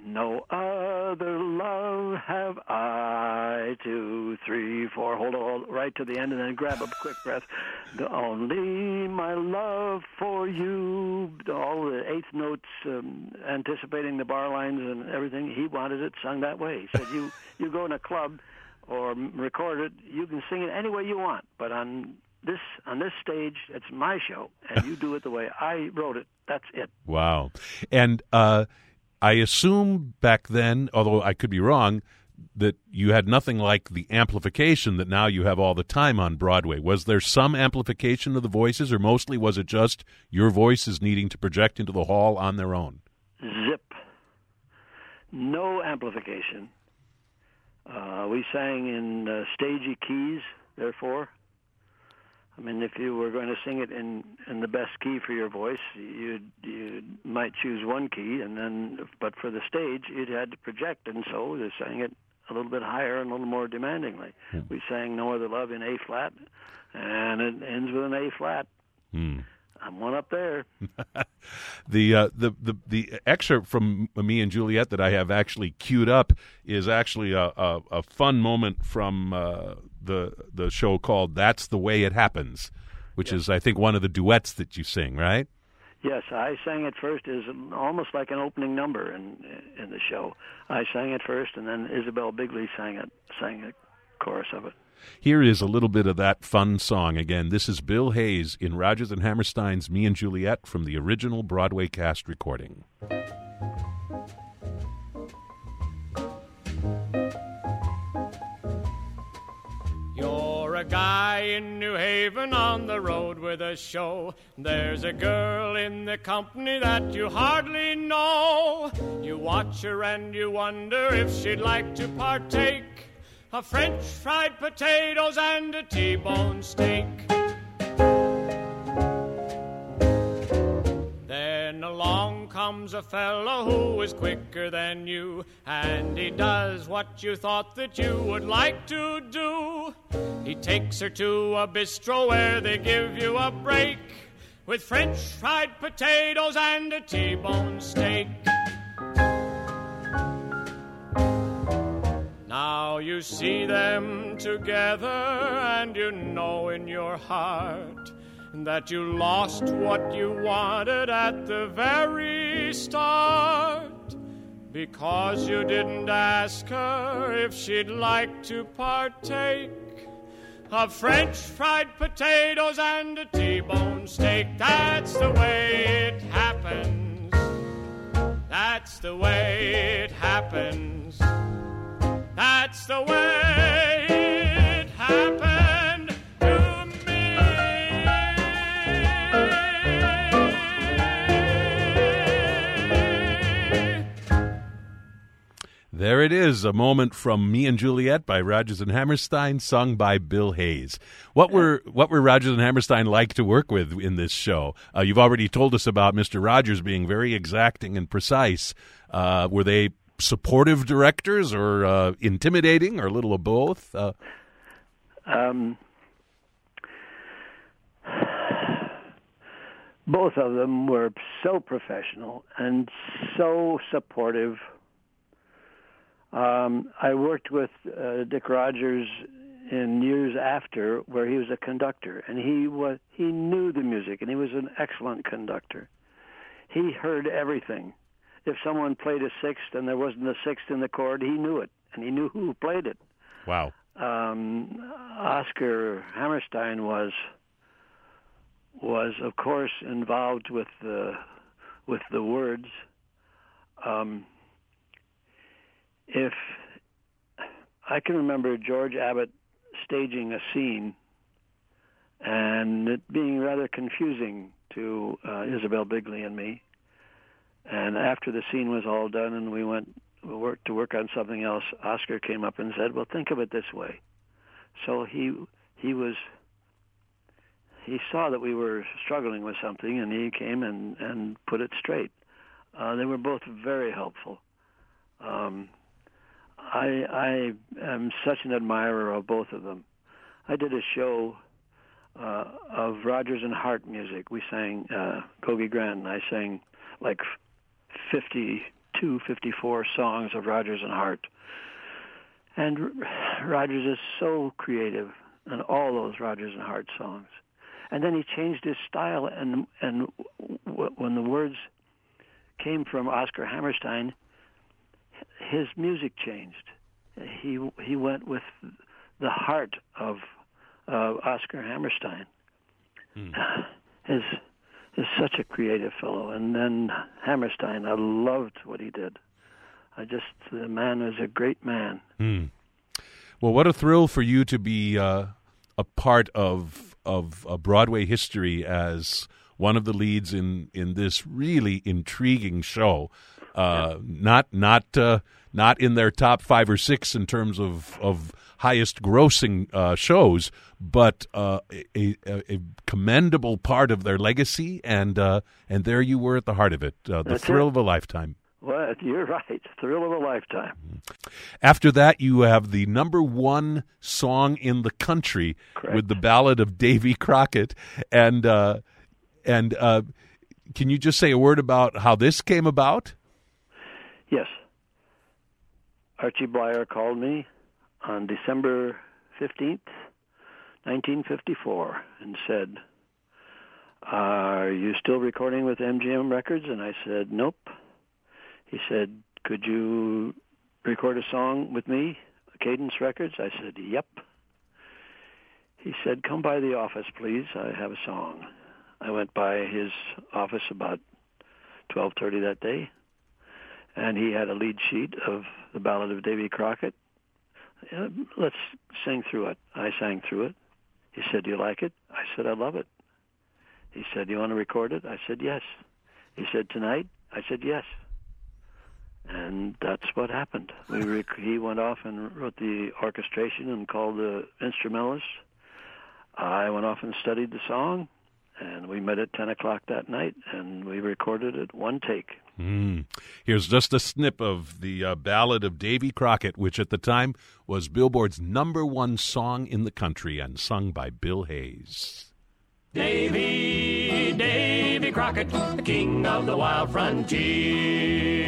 No other love have I. Two, three, four. Hold on right to the end, and then grab a quick breath. The only my love for you. All the eighth notes, um, anticipating the bar lines and everything. He wanted it sung that way. He said, "You you go in a club or record it. You can sing it any way you want, but on this on this stage, it's my show, and you do it the way I wrote it. That's it." Wow. And uh, I assume back then, although I could be wrong, that you had nothing like the amplification that now you have all the time on Broadway. Was there some amplification of the voices, or mostly was it just your voices needing to project into the hall on their own? zip. No amplification. Uh, we sang in uh, stagey keys, therefore. I mean, if you were going to sing it in in the best key for your voice, you you might choose one key, and then, but for the stage, it had to project, and so they sang it a little bit higher and a little more demandingly. Hmm. We sang "No Other Love" in A flat, and it ends with an A flat. Hmm. I'm one up there. The, uh, the the the excerpt from me and Juliet that I have actually queued up is actually a a, a fun moment from uh, the the show called "That's the Way It Happens," which is I think one of the duets that you sing, right? Yes, I sang it first as almost like an opening number in in the show. I sang it first, and then Isabel Bigley sang it, sang a chorus of it. Here is a little bit of that fun song again. This is Bill Hayes in Rodgers and Hammerstein's "Me and Juliet" from the original Broadway cast recording. Guy in New Haven on the road with a show. There's a girl in the company that you hardly know. You watch her and you wonder if she'd like to partake of French fried potatoes and a T-bone steak. Comes a fellow who is quicker than you, and he does what you thought that you would like to do. He takes her to a bistro where they give you a break with French fried potatoes and a T-bone steak. Now you see them together, and you know in your heart that you lost what you wanted at the very start. Because you didn't ask her if she'd like to partake of French fried potatoes and a T bone steak. That's the way it happens. That's the way it happens. That's the way it happened There it is, a moment from Me and Juliet by Rodgers and Hammerstein, sung by Bill Hayes. What were what were Rodgers and Hammerstein like to work with in this show? Uh, you've already told us about Mr. Rodgers being very exacting and precise. Uh, were they supportive directors or uh, intimidating or a little of both? Uh, Um, both of them were so professional and so supportive. Um, I worked with uh, Dick Rodgers in years after, where he was a conductor, and he was he knew the music, and he was an excellent conductor. He heard everything. If someone played a sixth and there wasn't a sixth in the chord, he knew it, and he knew who played it wow. um, Oscar Hammerstein was was of course involved with the with the words. Um, if I can remember George Abbott staging a scene and it being rather confusing to uh, Isabel Bigley and me. And after the scene was all done and we went we to work on something else, Oscar came up and said, "Well, think of it this way." So he he was he saw that we were struggling with something, and he came and and put it straight. Uh, they were both very helpful. Um, I I am such an admirer of both of them. I did a show uh, of Rodgers and Hart music. We sang uh, Gogi Grant, and I sang like 52, 54 songs of Rodgers and Hart. And Rodgers is so creative in all those Rodgers and Hart songs. And then he changed his style, and and w- when the words came from Oscar Hammerstein, his music changed. He he went with the heart of uh, Oscar Hammerstein. His is such a creative fellow, and then Hammerstein, I loved what he did. I just the man is a great man. Hmm. Well, what a thrill for you to be uh, a part of of a Broadway history as one of the leads in in this really intriguing show. Uh, Not not uh, not in their top five or six in terms of of highest grossing uh, shows, but uh, a, a, a, commendable part of their legacy, and uh, and there you were at the heart of it, uh, the thrill it. of a lifetime. Well, you're right. Thrill of a lifetime. After that, you have the number one song in the country Correct. with the ballad of Davy Crockett, and uh, and uh, can you just say a word about how this came about? Yes. Archie Bleyer called me on December 15th, 1954, and said, Are you still recording with MGM Records? And I said, Nope. He said, Could you record a song with me, Cadence Records? I said, Yep. He said, Come by the office, please. I have a song. I went by his office about 12:30 that day, and he had a lead sheet of the Ballad of Davy Crockett. Uh, let's sing through it. I sang through it. He said, "Do you like it?" I said, "I love it." He said, "Do you want to record it?" I said, "Yes." He said, "Tonight?" I said, "Yes." And that's what happened. We rec- he went off and wrote the orchestration and called the instrumentalists. I went off and studied the song, and we met at 10 o'clock that night, and we recorded it one take. Mm. Here's just a snip of the uh, ballad of Davy Crockett, which at the time was Billboard's number one song in the country and sung by Bill Hayes. Davy, Davy Crockett, the king of the wild frontier.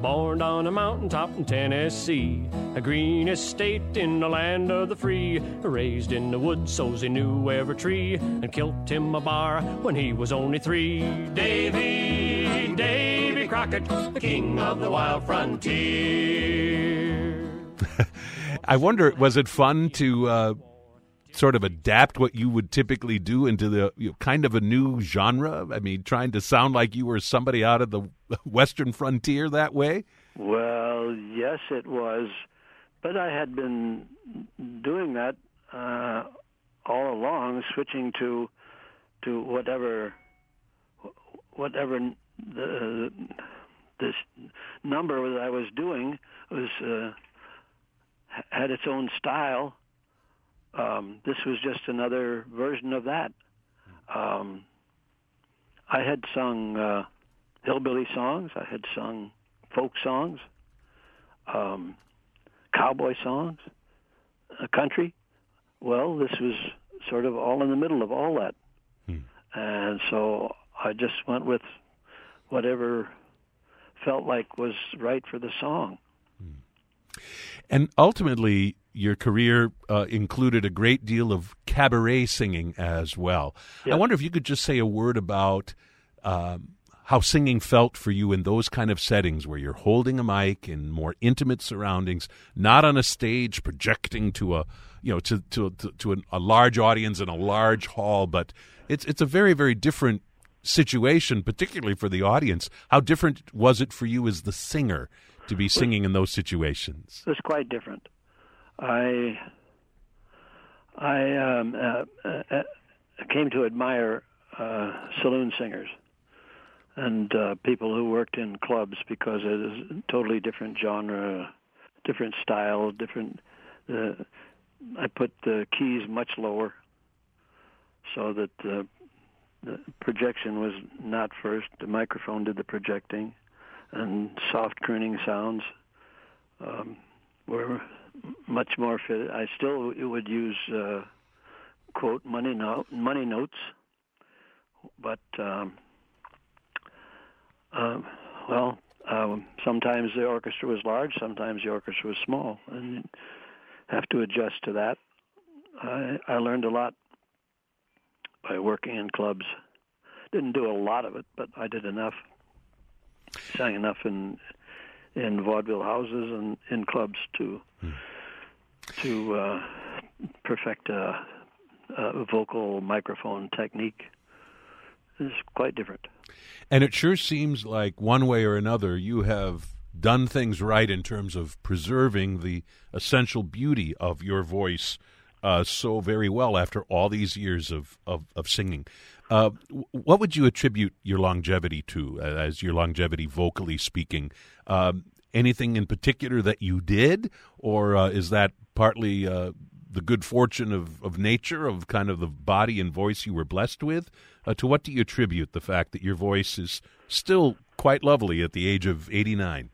Born on a mountaintop in Tennessee, a green estate in the land of the free. Raised in the woods so's he knew every tree, and killed him a bar when he was only three. Davy, Davy Crockett, the king of the wild frontier. I wonder, was it fun to uh, sort of adapt what you would typically do into the you know, kind of a new genre? I mean, trying to sound like you were somebody out of the Western frontier that way? Well, yes, it was, but I had been doing that uh, all along, switching to to whatever whatever the this number that I was doing was uh, had its own style. Um, this was just another version of that. Um, I had sung uh, hillbilly songs. I had sung folk songs, um, cowboy songs, uh, country. Well, this was sort of all in the middle of all that, and so I just went with whatever felt like was right for the song. And ultimately, your career uh, included a great deal of cabaret singing as well. I wonder if you could just say a word about um, how singing felt for you in those kind of settings where you're holding a mic in more intimate surroundings, not on a stage projecting to a you know to to to, to an, a large audience in a large hall, but it's it's a very very different situation, particularly for the audience. How different was it for you as the singer to be singing in those situations? It was quite different. I I um, uh, uh, uh, came to admire uh, saloon singers and uh, people who worked in clubs because it is a totally different genre, different style, different. Uh, I put the keys much lower so that the, the projection was not first. The microphone did the projecting, and soft crooning sounds um, were much more fit. I still would use uh, quote money no- money notes, but um, uh, well, um, sometimes the orchestra was large, sometimes the orchestra was small, and you have to adjust to that. I, I learned a lot by working in clubs. Didn't do a lot of it, but I did enough. Sang enough in in vaudeville houses and in clubs to to uh, perfect a, a vocal microphone technique. is quite different. And it sure seems like one way or another you have done things right in terms of preserving the essential beauty of your voice uh, so very well after all these years of, of, of singing. Uh, what would you attribute your longevity to, uh, as your longevity vocally speaking? Um, anything in particular that you did, or uh, is that partly uh, the good fortune of, of nature, of kind of the body and voice you were blessed with? Uh, to what do you attribute the fact that your voice is still quite lovely at the age of 89?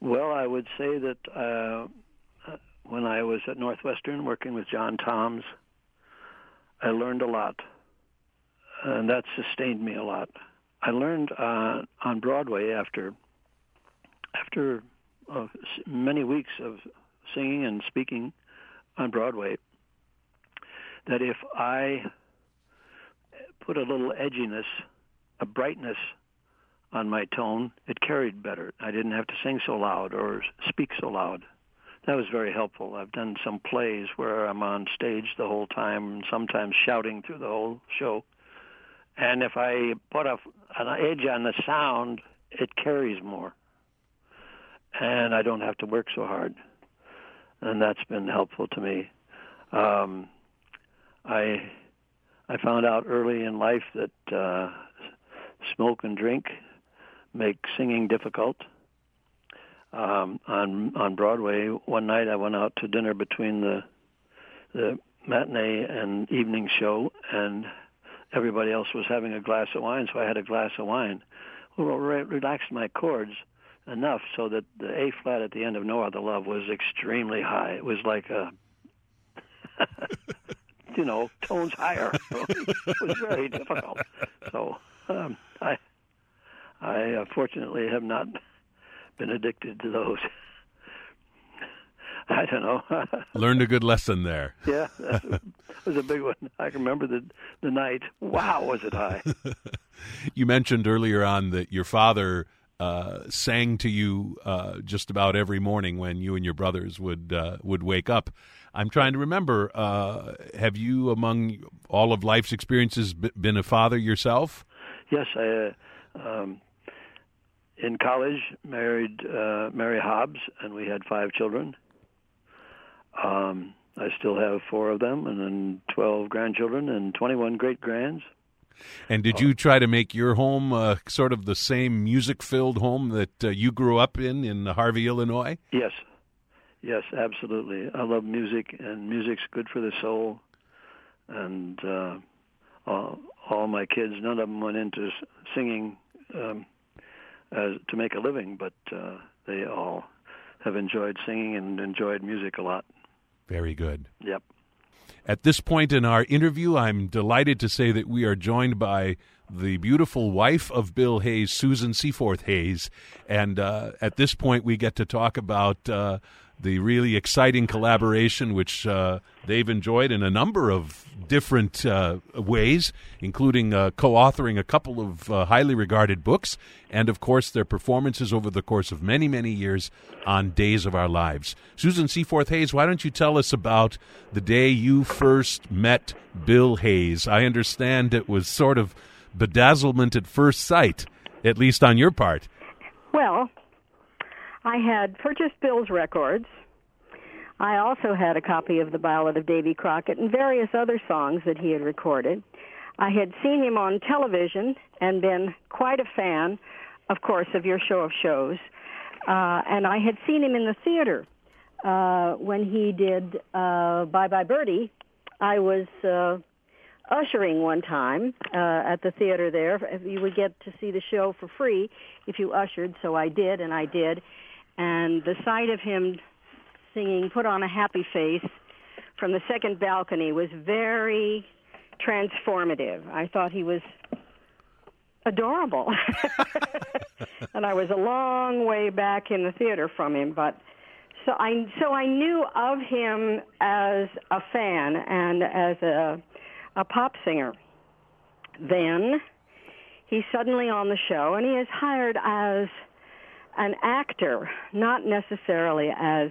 Well, I would say that when I was at Northwestern working with John Toms, I learned a lot, and that sustained me a lot. I learned uh, on Broadway after after uh, many weeks of singing and speaking on Broadway that if I put a little edginess, a brightness on my tone, it carried better. I didn't have to sing so loud or speak so loud. That was very helpful. I've done some plays where I'm on stage the whole time, sometimes shouting through the whole show. And if I put a, an edge on the sound, it carries more. And I don't have to work so hard. And that's been helpful to me. Um, I I found out early in life that uh, smoke and drink make singing difficult. Um, on on Broadway, one night I went out to dinner between the the matinee and evening show, and everybody else was having a glass of wine, so I had a glass of wine. Well, re- relaxed my chords enough so that the A flat at the end of No Other Love was extremely high. It was like a you know tones higher. it was very difficult. So um, I I uh, fortunately have not been addicted to those. I don't know. Learned a good lesson there. yeah, that was a big one. I can remember the the night. Wow, was it high? you mentioned earlier on that your father uh, sang to you uh, just about every morning when you and your brothers would uh, would wake up. I'm trying to remember. Uh, have you, among all of life's experiences, been a father yourself? Yes, I. Um, in college, married uh, Mary Hobbs, and we had five children. Um, I still have four of them, and then twelve grandchildren and twenty-one great grands. And did you try to make your home uh, sort of the same music-filled home that uh, you grew up in in Harvey, Illinois? Yes, yes, absolutely. I love music, and music's good for the soul. And uh, all, all my kids, none of them went into singing um, as, to make a living, but uh, they all have enjoyed singing and enjoyed music a lot. Very good. Yep. At this point in our interview, I'm delighted to say that we are joined by the beautiful wife of Bill Hayes, Susan Seaforth Hayes. And uh, at this point, we get to talk about uh, the really exciting collaboration which uh, they've enjoyed in a number of different uh, ways, including uh, co authoring a couple of uh, highly regarded books, and of course, their performances over the course of many, many years on Days of Our Lives. Susan Seaforth Hayes, why don't you tell us about the day you first met Bill Hayes? I understand it was sort of bedazzlement at first sight, at least on your part. Well, I had purchased Bill's records. I also had a copy of the Ballad of Davy Crockett and various other songs that he had recorded. I had seen him on television and been quite a fan, of course, of your show of shows. Uh, and I had seen him in the theater uh, when he did uh, Bye Bye Birdie. I was uh, ushering one time uh, at the theater there. You would get to see the show for free if you ushered, so I did, and I did and the sight of him singing Put on a Happy Face from the second balcony was very transformative. I thought he was adorable. and I was a long way back in the theater from him, but so I so I knew of him as a fan and as a a pop singer. Then he's suddenly on the show and he is hired as an actor, not necessarily as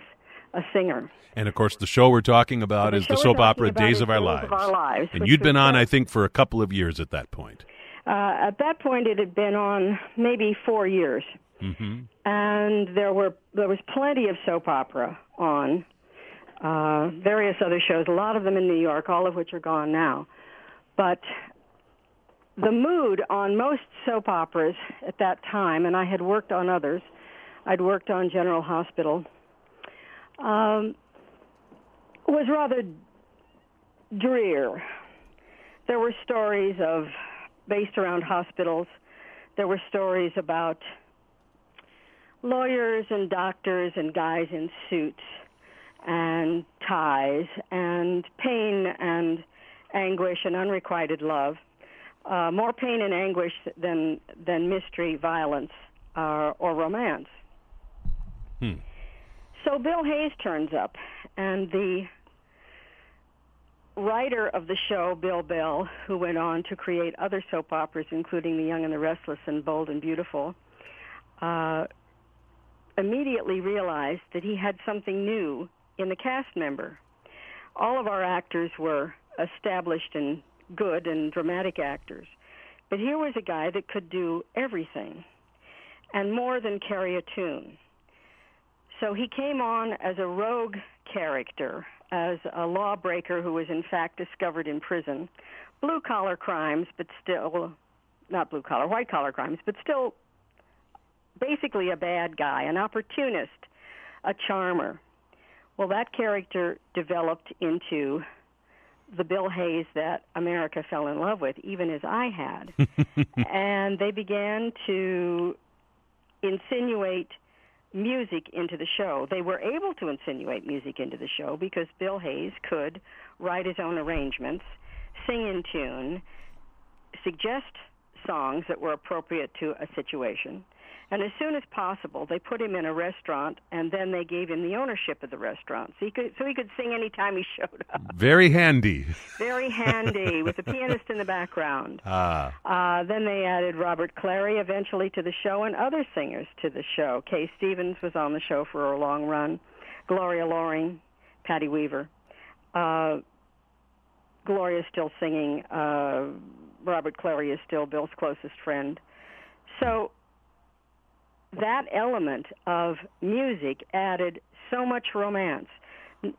a singer. And of course, the show we're talking about the is the soap opera Days of Our Lives. Of Our Lives and you'd been on, uh, I think, for a couple of years at that point. Uh, at that point, it had been on maybe four years, hmm and there were there was plenty of soap opera on, uh, various other shows, a lot of them in New York, all of which are gone now. But the mood on most soap operas at that time, and I had worked on others, I'd worked on General Hospital, um, was rather drear. There were stories of based around hospitals. There were stories about lawyers and doctors and guys in suits and ties and pain and anguish and unrequited love. Uh, more pain and anguish than than mystery, violence, uh, or romance. Hmm. So Bill Hayes turns up, and the writer of the show, Bill Bell, who went on to create other soap operas, including The Young and the Restless and Bold and Beautiful, uh, immediately realized that he had something new in the cast member. All of our actors were established and good and dramatic actors. But here was a guy that could do everything and more than carry a tune. So he came on as a rogue character, as a lawbreaker who was in fact discovered in prison. Blue collar crimes, but still, not blue collar, white collar crimes, but still basically a bad guy, an opportunist, a charmer. Well, that character developed into the Bill Hayes that America fell in love with, even as I had. and they began to insinuate music into the show. They were able to insinuate music into the show because Bill Hayes could write his own arrangements, sing in tune, suggest songs that were appropriate to a situation. And as soon as possible, they put him in a restaurant, and then they gave him the ownership of the restaurant, so he could so he could sing anytime he showed up. Very handy. Very handy, with a pianist in the background. Ah. Uh, then they added Robert Clary eventually to the show, and other singers to the show. Kaye Stevens was on the show for a long run. Gloria Loring, Patty Weaver. Uh, Gloria's still singing. Uh, Robert Clary is still Bill's closest friend. So that element of music added so much romance.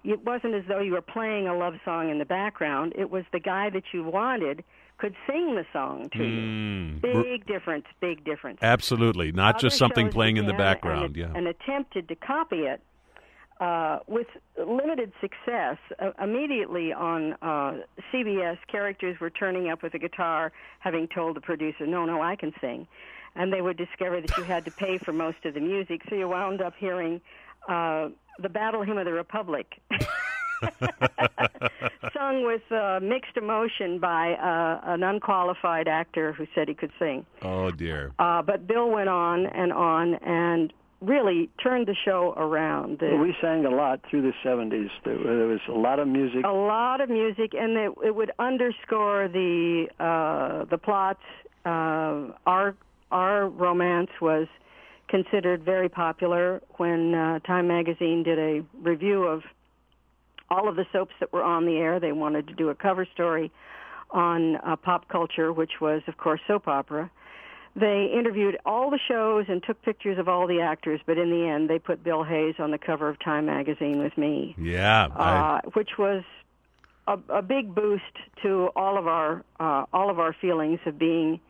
It wasn't as though you were playing a love song in the background. It was the guy that you wanted could sing the song to you. Mm. Big difference, big difference. Absolutely. Not just something playing in the background. and, yeah. and attempted to copy it uh, with limited success. Uh, immediately on uh, CBS, characters were turning up with a guitar, having told the producer, "No, no, I can sing," and they would discover that you had to pay for most of the music, so you wound up hearing uh, the Battle Hymn of the Republic. Sung with uh, mixed emotion by uh, an unqualified actor who said he could sing. Oh, dear. Uh, but Bill went on and on and really turned the show around. The, Well, we sang a lot through the 70s. There, there was a lot of music. a lot of music, and it, it would underscore the uh, the plots. Uh, our our romance was considered very popular when uh, Time magazine did a review of all of the soaps that were on the air. They wanted to do a cover story on uh, pop culture, which was, of course, soap opera. They interviewed all the shows and took pictures of all the actors, but in the end, they put Bill Hayes on the cover of Time magazine with me Yeah. I, uh, which was a, a big boost to all of our uh, all of our feelings of being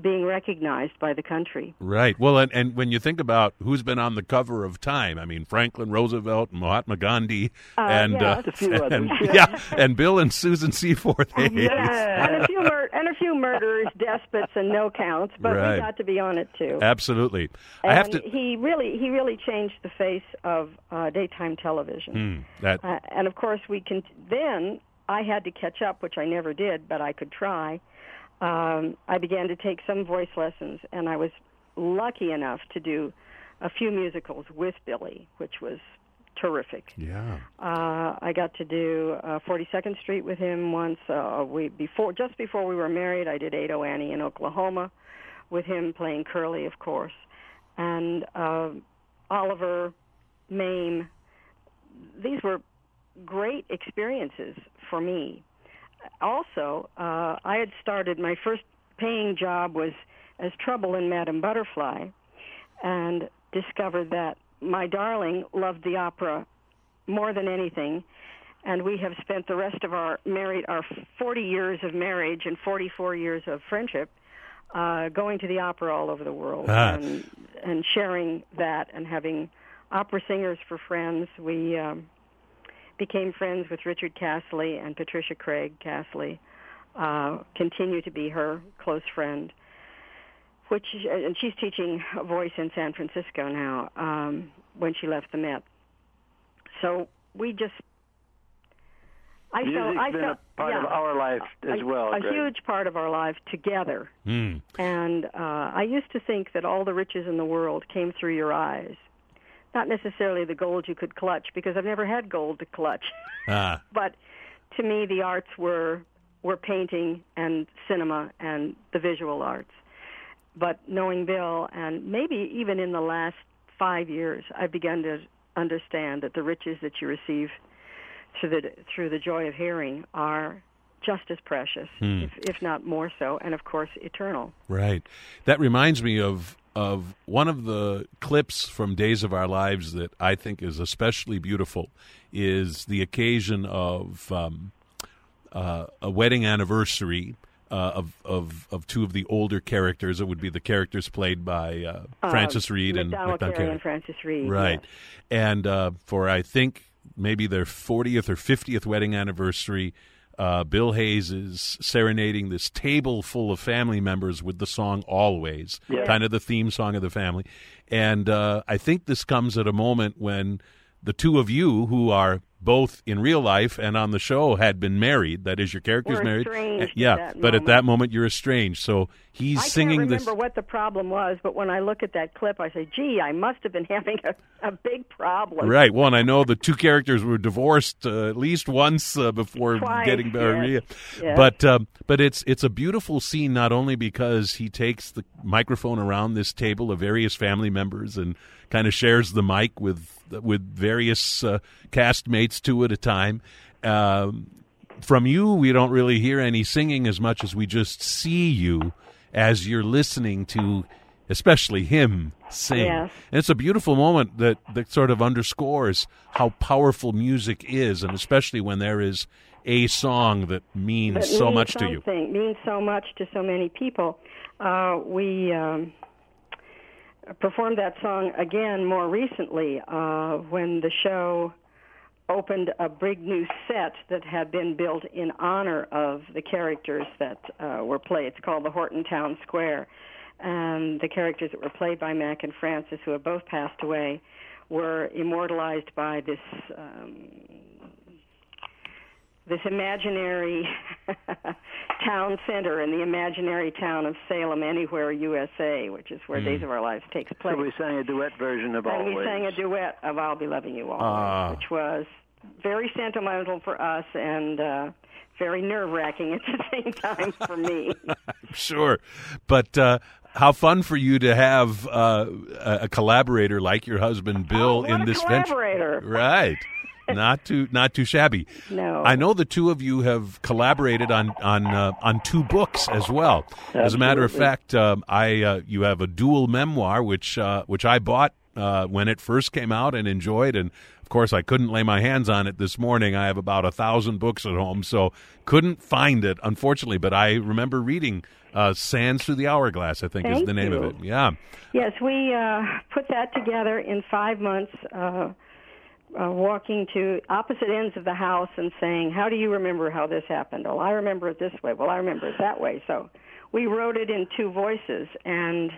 being recognized by the country. right. Well, and, and when you think about who's been on the cover of Time, I mean, Franklin Roosevelt, Mahatma Gandhi, and, yeah. uh, A few and, others. yeah, and Bill and Susan Seaforth Hayes. and a few mur- and a few murderers, despots, and no counts, but Right. we got to be on it too. Absolutely. and I have to. he really he really changed the face of uh, daytime television. Hmm, that Uh, and of course, we can. Then I had to catch up, which I never did, but I could try. Um, I began to take some voice lessons, and I was lucky enough to do a few musicals with Billy, which was terrific. yeah. Uh, I got to do uh, 42nd Street with him once. Uh, we before just before we were married, I did Ado Annie in Oklahoma with him playing Curly, of course, and uh, Oliver, Mame. These were great experiences for me. Also, uh, I had started my first paying job was as Trouble in Madame Butterfly, and discovered that my darling loved the opera more than anything and we have spent the rest of our married our 40 years of marriage and 44 years of friendship uh, going to the opera all over the world Ah. and and sharing that and having opera singers for friends. We um, became friends with Richard Cassilly and Patricia Craig Cassilly. Uh, continue to be her close friend. Which and she's teaching voice in San Francisco now. Um, when she left the Met, so we just. I Music's felt I been felt a part yeah, of our life as a, well. a Greg. huge part of our life together. Hmm. And uh, I used to think that all the riches in the world came through your eyes. Not necessarily the gold you could clutch, because I've never had gold to clutch. Ah. but to me, the arts were were painting and cinema and the visual arts. But knowing Bill, and maybe even in the last five years, I've begun to understand that the riches that you receive through the through the joy of hearing are just as precious, Hmm. if, if not more so, and of course eternal. Right. That reminds me of of one of the clips from Days of Our Lives that I think is especially beautiful is the occasion of um, uh, a wedding anniversary uh, of, of of two of the older characters. It would be the characters played by uh, Frances Reid and Macdonald Carey Carey. and Frances Reid. Right. And uh, for I think maybe their 40th or 50th wedding anniversary, uh, Bill Hayes is serenading this table full of family members with the song Always, Yeah. kind of the theme song of the family. And uh, I think this comes at a moment when the two of you, who are both in real life and on the show, had been married. That is, your character's married. yeah, but at that moment, you're estranged. So he's I singing can't this. remember what the problem was, but when I look at that clip, I say, "Gee, I must have been having a, a big problem." Right. Well, and I know the two characters were divorced uh, at least once uh, before Twice, getting married. yes, yes. But um, but it's it's a beautiful scene not only because he takes the microphone around this table of various family members and kind of shares the mic with with various uh, castmates two at a time. Um, from you, we don't really hear any singing as much as we just see you as you're listening to, especially him sing. Yes. And it's a beautiful moment that, that sort of underscores how powerful music is, and especially when there is a song that means That so means much to you. Means so much to so many people. Uh, we um, performed that song again more recently uh, when the show opened a big new set that had been built in honor of the characters that uh, were played. It's called the Horton Town Square. And the characters that were played by Mac and Frances, who have both passed away, were immortalized by this um, this imaginary town center in the imaginary town of Salem, Anywhere, USA, which is where Days of Our Lives takes place. So we sang a duet version of and Always. we sang a duet of "I'll Be Loving You Always," Ah. which was very sentimental for us and uh, very nerve wracking at the same time for me. Sure. But uh, how fun for you to have uh, a, a collaborator like your husband Bill Oh, in a this venture. Right. not too not too shabby. No. I know the two of you have collaborated on on uh, on two books as well. As a matter of fact, um, I uh, you have a dual memoir which uh, which I bought uh, when it first came out and enjoyed, and of course I couldn't lay my hands on it this morning. I have about a thousand books at home, so couldn't find it unfortunately. But I remember reading uh, "Sands Through the Hourglass." I think is the name of it. Yeah. Yes, we uh, put that together in five months, uh, uh, walking to opposite ends of the house and saying, "How do you remember how this happened?" Well, I remember it this way. Well, I remember it that way. So we wrote it in two voices, and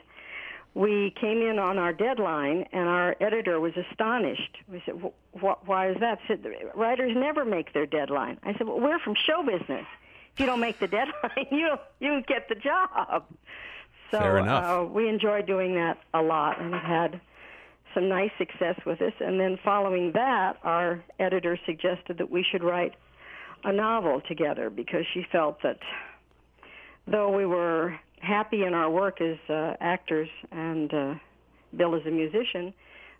we came in on our deadline, and our editor was astonished. We said, "Wh- wh- "Why is that?" Said, "Writers never make their deadline." I said, "Well, we're from show business. If you don't make the deadline, you you don't get the job." So Fair enough. Uh, we enjoyed doing that a lot, and have had some nice success with this. And then following that, our editor suggested that we should write a novel together because she felt that though we were happy in our work as uh, actors and uh, Bill as a musician,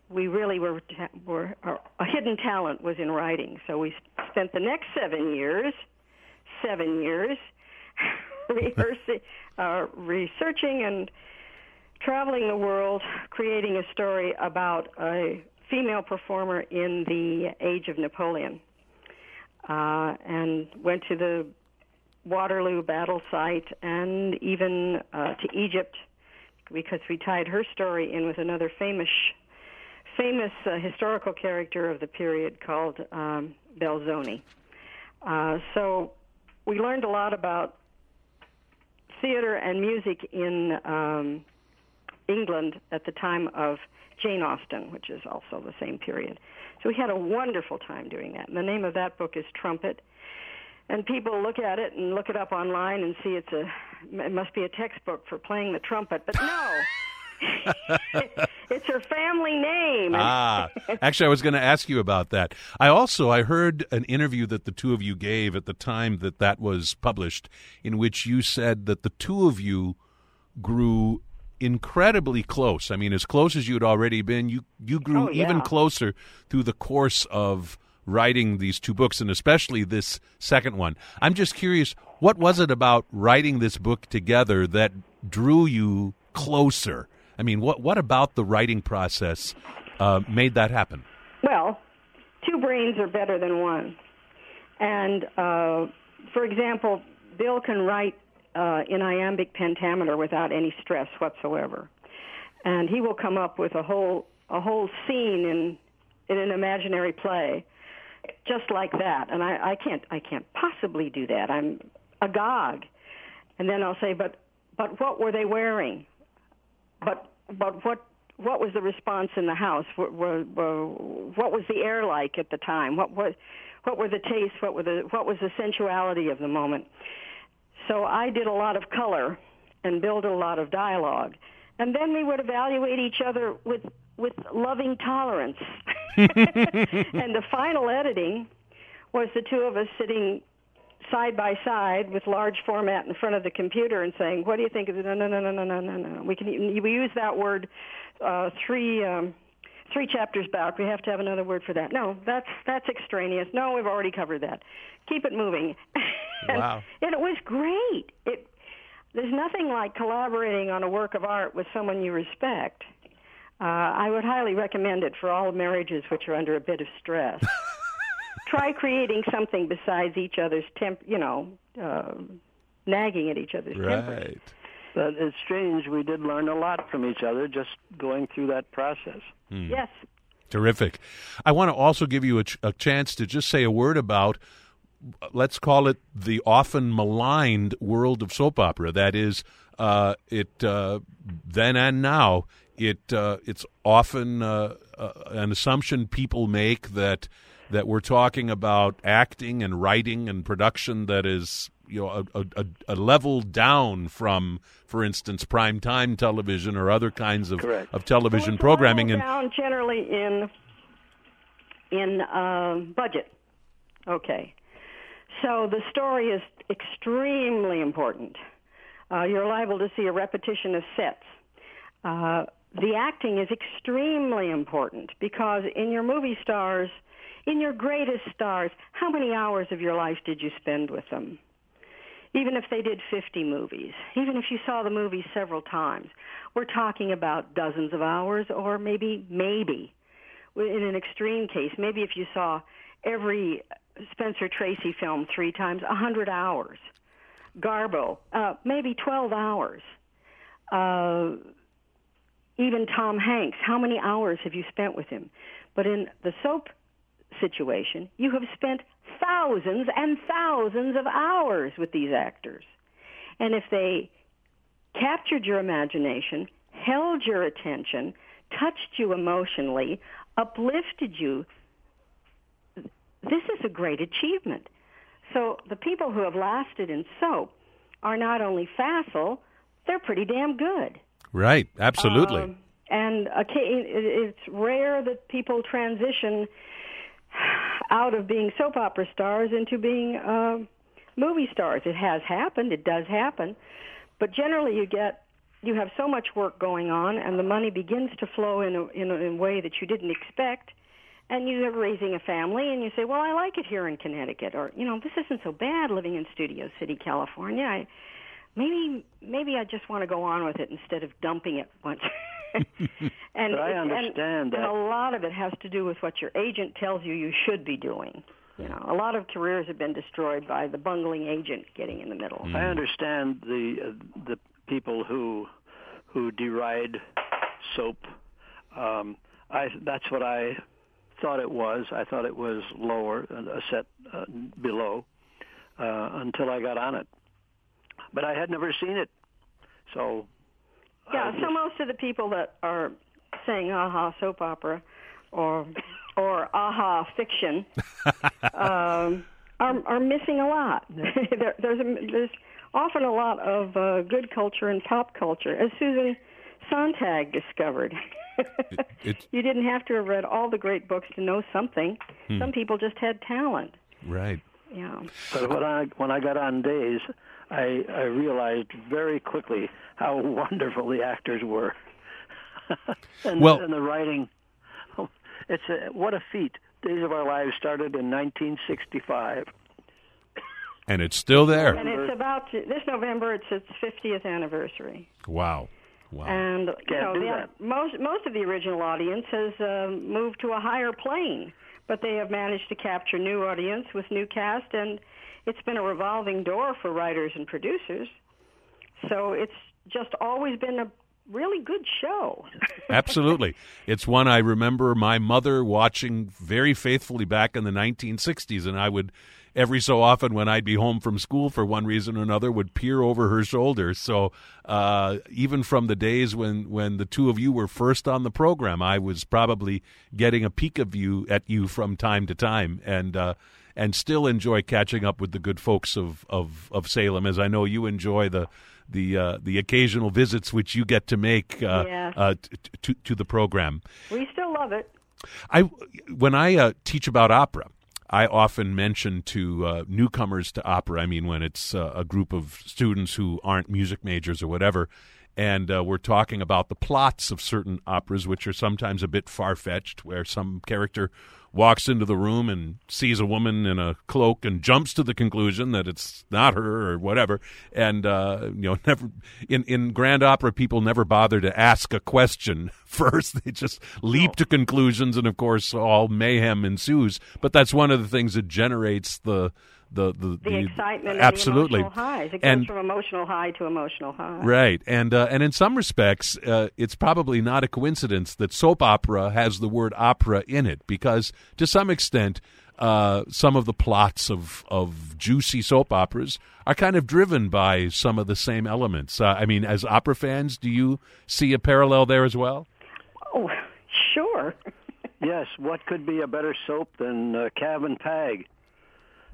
we really were, were our, a hidden talent was in writing. So we spent the next seven years, seven years, rehearsing, uh, researching and traveling the world, creating a story about a female performer in the age of Napoleon, uh, and went to the Waterloo battle site and even uh, to Egypt because we tied her story in with another famous famous uh, historical character of the period called um, Belzoni. Uh, so we learned a lot about theater and music in um, England at the time of Jane Austen, which is also the same period. So we had a wonderful time doing that. And the name of that book is Trumpet. And people look at it and look it up online and see it's a it must be a textbook for playing the trumpet, but no. it's her family name. ah, actually, I was going to ask you about that. I also I heard an interview that the two of you gave at the time that that was published, in which you said that the two of you grew incredibly close. I mean, as close as you'd already been, you you grew Oh, yeah. even closer through the course of writing these two books, and especially this second one. I'm just curious, what was it about writing this book together that drew you closer? I mean, what what about the writing process uh, made that happen? Well, two brains are better than one. And uh, for example, Bill can write uh, in iambic pentameter without any stress whatsoever, and he will come up with a whole a whole scene in in an imaginary play, just like that. And I, I can't I can't possibly do that. I'm agog. And then I'll say, but but what were they wearing? But but what what was the response in the house? What, what, what was the air like at the time? What was what were the tastes? What were the what was the sensuality of the moment? So I did a lot of color and build a lot of dialogue, and then we would evaluate each other with with loving tolerance. and the final editing was the two of us sitting side by side with large format in front of the computer and saying, "What do you think of it?" No, no, no, no, no, no, no, no. We can we use that word uh, three um, three chapters back. We have to have another word for that. No, that's that's extraneous. No, we've already covered that. Keep it moving. and, Wow. and it was great. It there's nothing like collaborating on a work of art with someone you respect. Uh, I would highly recommend it for all marriages which are under a bit of stress. Try creating something besides each other's temp, you know, uh, nagging at each other's tempers. Right. But it's strange. We did learn a lot from each other just going through that process. Yes. Terrific. I want to also give you a, ch- a chance to just say a word about, let's call it the often maligned world of soap opera. That is, uh, it uh, then and now. It uh, it's often uh, uh, an assumption people make that that we're talking about acting and writing and production that is you know a, a, a level down from, for instance, prime time television or other kinds of Correct. of television Well, it's programming. leveled And down generally in in uh, budget. Okay, so the story is extremely important. Uh, you're liable to see a repetition of sets. Uh, the acting is extremely important because in your movie stars, in your greatest stars, how many hours of your life did you spend with them? Even if they did 50 movies, even if you saw the movie several times, we're talking about dozens of hours or maybe, maybe, in an extreme case, maybe if you saw every Spencer Tracy film three times, 100 hours. Garbo, uh, maybe 12 hours. Uh, even Tom Hanks, how many hours have you spent with him? But in the soap situation, you have spent thousands and thousands of hours with these actors. And if they captured your imagination, held your attention, touched you emotionally, uplifted you, this is a great achievement. So the people who have lasted in soap are not only facile, they're pretty damn good. right, absolutely. Um, and okay, it's rare that people transition out of being soap opera stars into being uh, movie stars. It has happened. It does happen, but generally you get you have so much work going on, and the money begins to flow in a, in a, in a way that you didn't expect. And you're raising a family, and you say, "Well, I like it here in Connecticut," or you know, "This isn't so bad living in Studio City, California." I, maybe maybe I just want to go on with it instead of dumping it once. and But I and- understand and that. a lot of it has to do with what your agent tells you you should be doing. You know, a lot of careers have been destroyed by the bungling agent getting in the middle. I understand the uh, the people who who deride soap. Um, I that's what I thought it was. I thought it was lower, a set uh, below, uh, until I got on it. But I had never seen it, so Yeah, so most of the people that are saying aha soap opera or or aha fiction um, are are missing a lot. there, there's a, there's often a lot of uh, good culture and pop culture, as Susan Sontag discovered. it- you didn't have to have read all the great books to know something. Some people just had talent. Right. Yeah. But when I when I got on Days, I I realized very quickly how wonderful the actors were, and, Well- and the writing. It's a, what a feat. Days of Our Lives started in 1965. And it's still there. And it's about this November. It's its 50th anniversary. Wow. Wow. And you Can't know, do the, that. most most of the original audience has uh, moved to a higher plane, but they have managed to capture new audience with new cast, and it's been a revolving door for writers and producers. So it's just always been a really good show. Absolutely. It's one I remember my mother watching very faithfully back in the 1960s, and I would every so often when I'd be home from school for one reason or another would peer over her shoulder. So uh, even from the days when when the two of you were first on the program, I was probably getting a peek of you at you from time to time, and. Uh, and still enjoy catching up with the good folks of, of, of Salem, as I know you enjoy the the uh, the occasional visits which you get to make uh, Yes. uh, t- to to the program. we still love it. I when I uh, teach about opera, I often mention to uh, newcomers to opera. I mean, when it's uh, a group of students who aren't music majors or whatever, and uh, we're talking about the plots of certain operas, which are sometimes a bit far fetched, where some character walks into the room and sees a woman in a cloak and jumps to the conclusion that it's not her or whatever. And uh, you know, never in in grand opera, people never bother to ask a question first; they just leap to conclusions, and of course, all mayhem ensues. But that's one of the things that generates the the the, The, excitement and absolutely the emotional highs. It goes and from emotional high to emotional high. Right, and uh, and in some respects, uh, it's probably not a coincidence that soap opera has the word opera in it, because to some extent, uh, some of the plots of of juicy soap operas are kind of driven by some of the same elements. Uh, I mean, as opera fans, do you see a parallel there as well? Oh, sure. Yes, what could be a better soap than uh, Cav and Pag?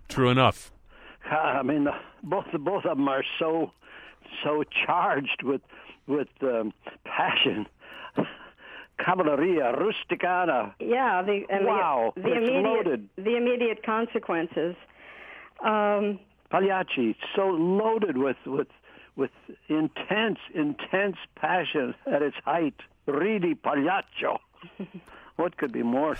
True enough. I mean, the, both both of them are so so charged with with um, passion. Cavalleria rusticana. Yeah, the and Wow, the, the it's immediate loaded. the immediate consequences. Um, Pagliacci, so loaded with with with intense intense passion at its height. Ridi Pagliaccio. what could be more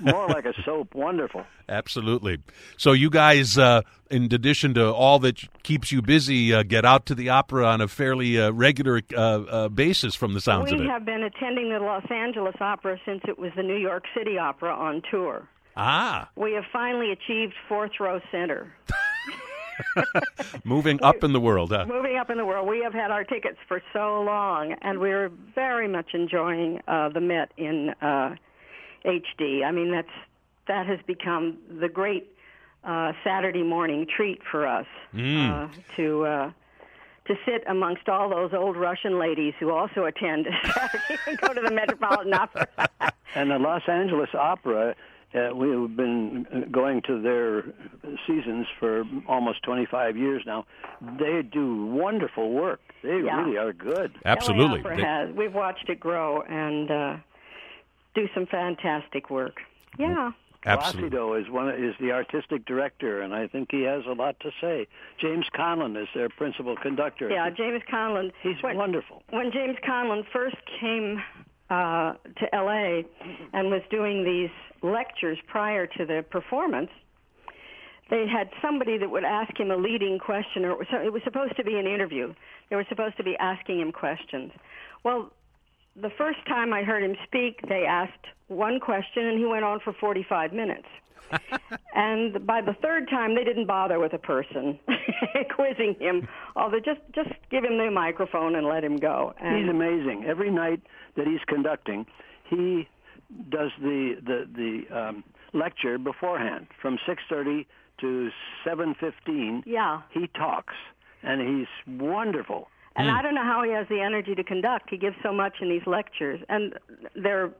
more like a soap? Wonderful. Absolutely. So you guys, uh, in addition to all that keeps you busy, uh, get out to the opera on a fairly uh, regular uh, uh, basis, from the sounds of we have been attending the Los Angeles Opera since it was the New York City Opera on tour. ah, We have finally achieved fourth row center. moving up in the world. Huh? Moving up in the world, we have had our tickets for so long, and we're very much enjoying uh, the Met in uh, HD. I mean, that's that has become the great uh, Saturday morning treat for us uh, to uh, to sit amongst all those old Russian ladies who also attend Saturday and go to the Metropolitan Opera. And the Los Angeles Opera, uh, we've been uh, going to their seasons for almost 25 years now. They do wonderful work. They Yeah. really are good. Absolutely. LA Opera They- has. We've watched it grow and uh, do some fantastic work. Yeah. absolutely. Placido is one is the artistic director, and I think he has a lot to say. James Conlon is their principal conductor. Yeah, James Conlon. he's when, wonderful. When James Conlon first came uh, to L.A. and was doing these lectures prior to the performance, they had somebody that would ask him a leading question, or so it was supposed to be an interview. They were supposed to be asking him questions. Well, the first time I heard him speak, they asked one question, and he went on for 45 minutes. and by the third time, they didn't bother with a person quizzing him. Although just just give him the microphone and let him go. And He's amazing. Every night that he's conducting, he does the the the um, lecture beforehand from 6:30 to 7:15. Yeah. He talks, and he's wonderful. And I don't know how he has the energy to conduct. He gives so much in these lectures, and they're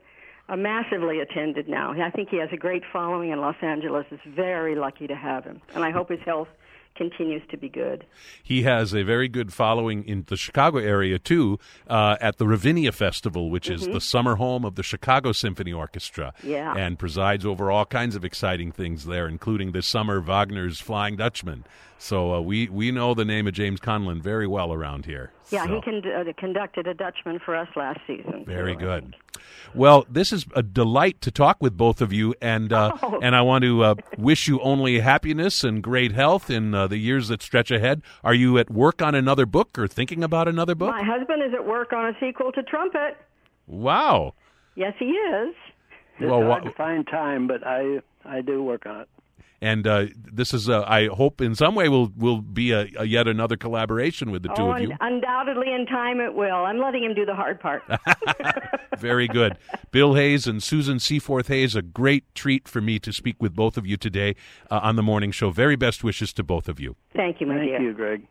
uh, massively attended now. I think he has a great following, in Los Angeles is very lucky to have him. And I hope his health continues to be good. He has a very good following in the Chicago area too, uh, at the Ravinia Festival, which is the summer home of the Chicago Symphony Orchestra, Mm-hmm. Yeah. and presides over all kinds of exciting things there, including this summer Wagner's Flying Dutchman. So uh, we we know the name of James Conlon very well around here. Yeah, So- he con- uh, conducted a Dutchman for us last season. Very too, I good. Well, this is a delight to talk with both of you, and uh, Oh. and I want to uh, wish you only happiness and great health in uh, the years that stretch ahead. Are you at work on another book or thinking about another book? My husband is at work on a sequel to Trumpet. Wow. Yes, he is. It's Well, hard wha- to find time, but I I do work on it. And uh, this is, uh, I hope, in some way, will will be a, a yet another collaboration with the two oh, of you. un- undoubtedly in time it will. I'm letting him do the hard part. Very good. Bill Hayes and Susan Seaforth Hayes, a great treat for me to speak with both of you today uh, on the morning show. Very best wishes to both of you. Thank you, my Thank dear. you, Greg.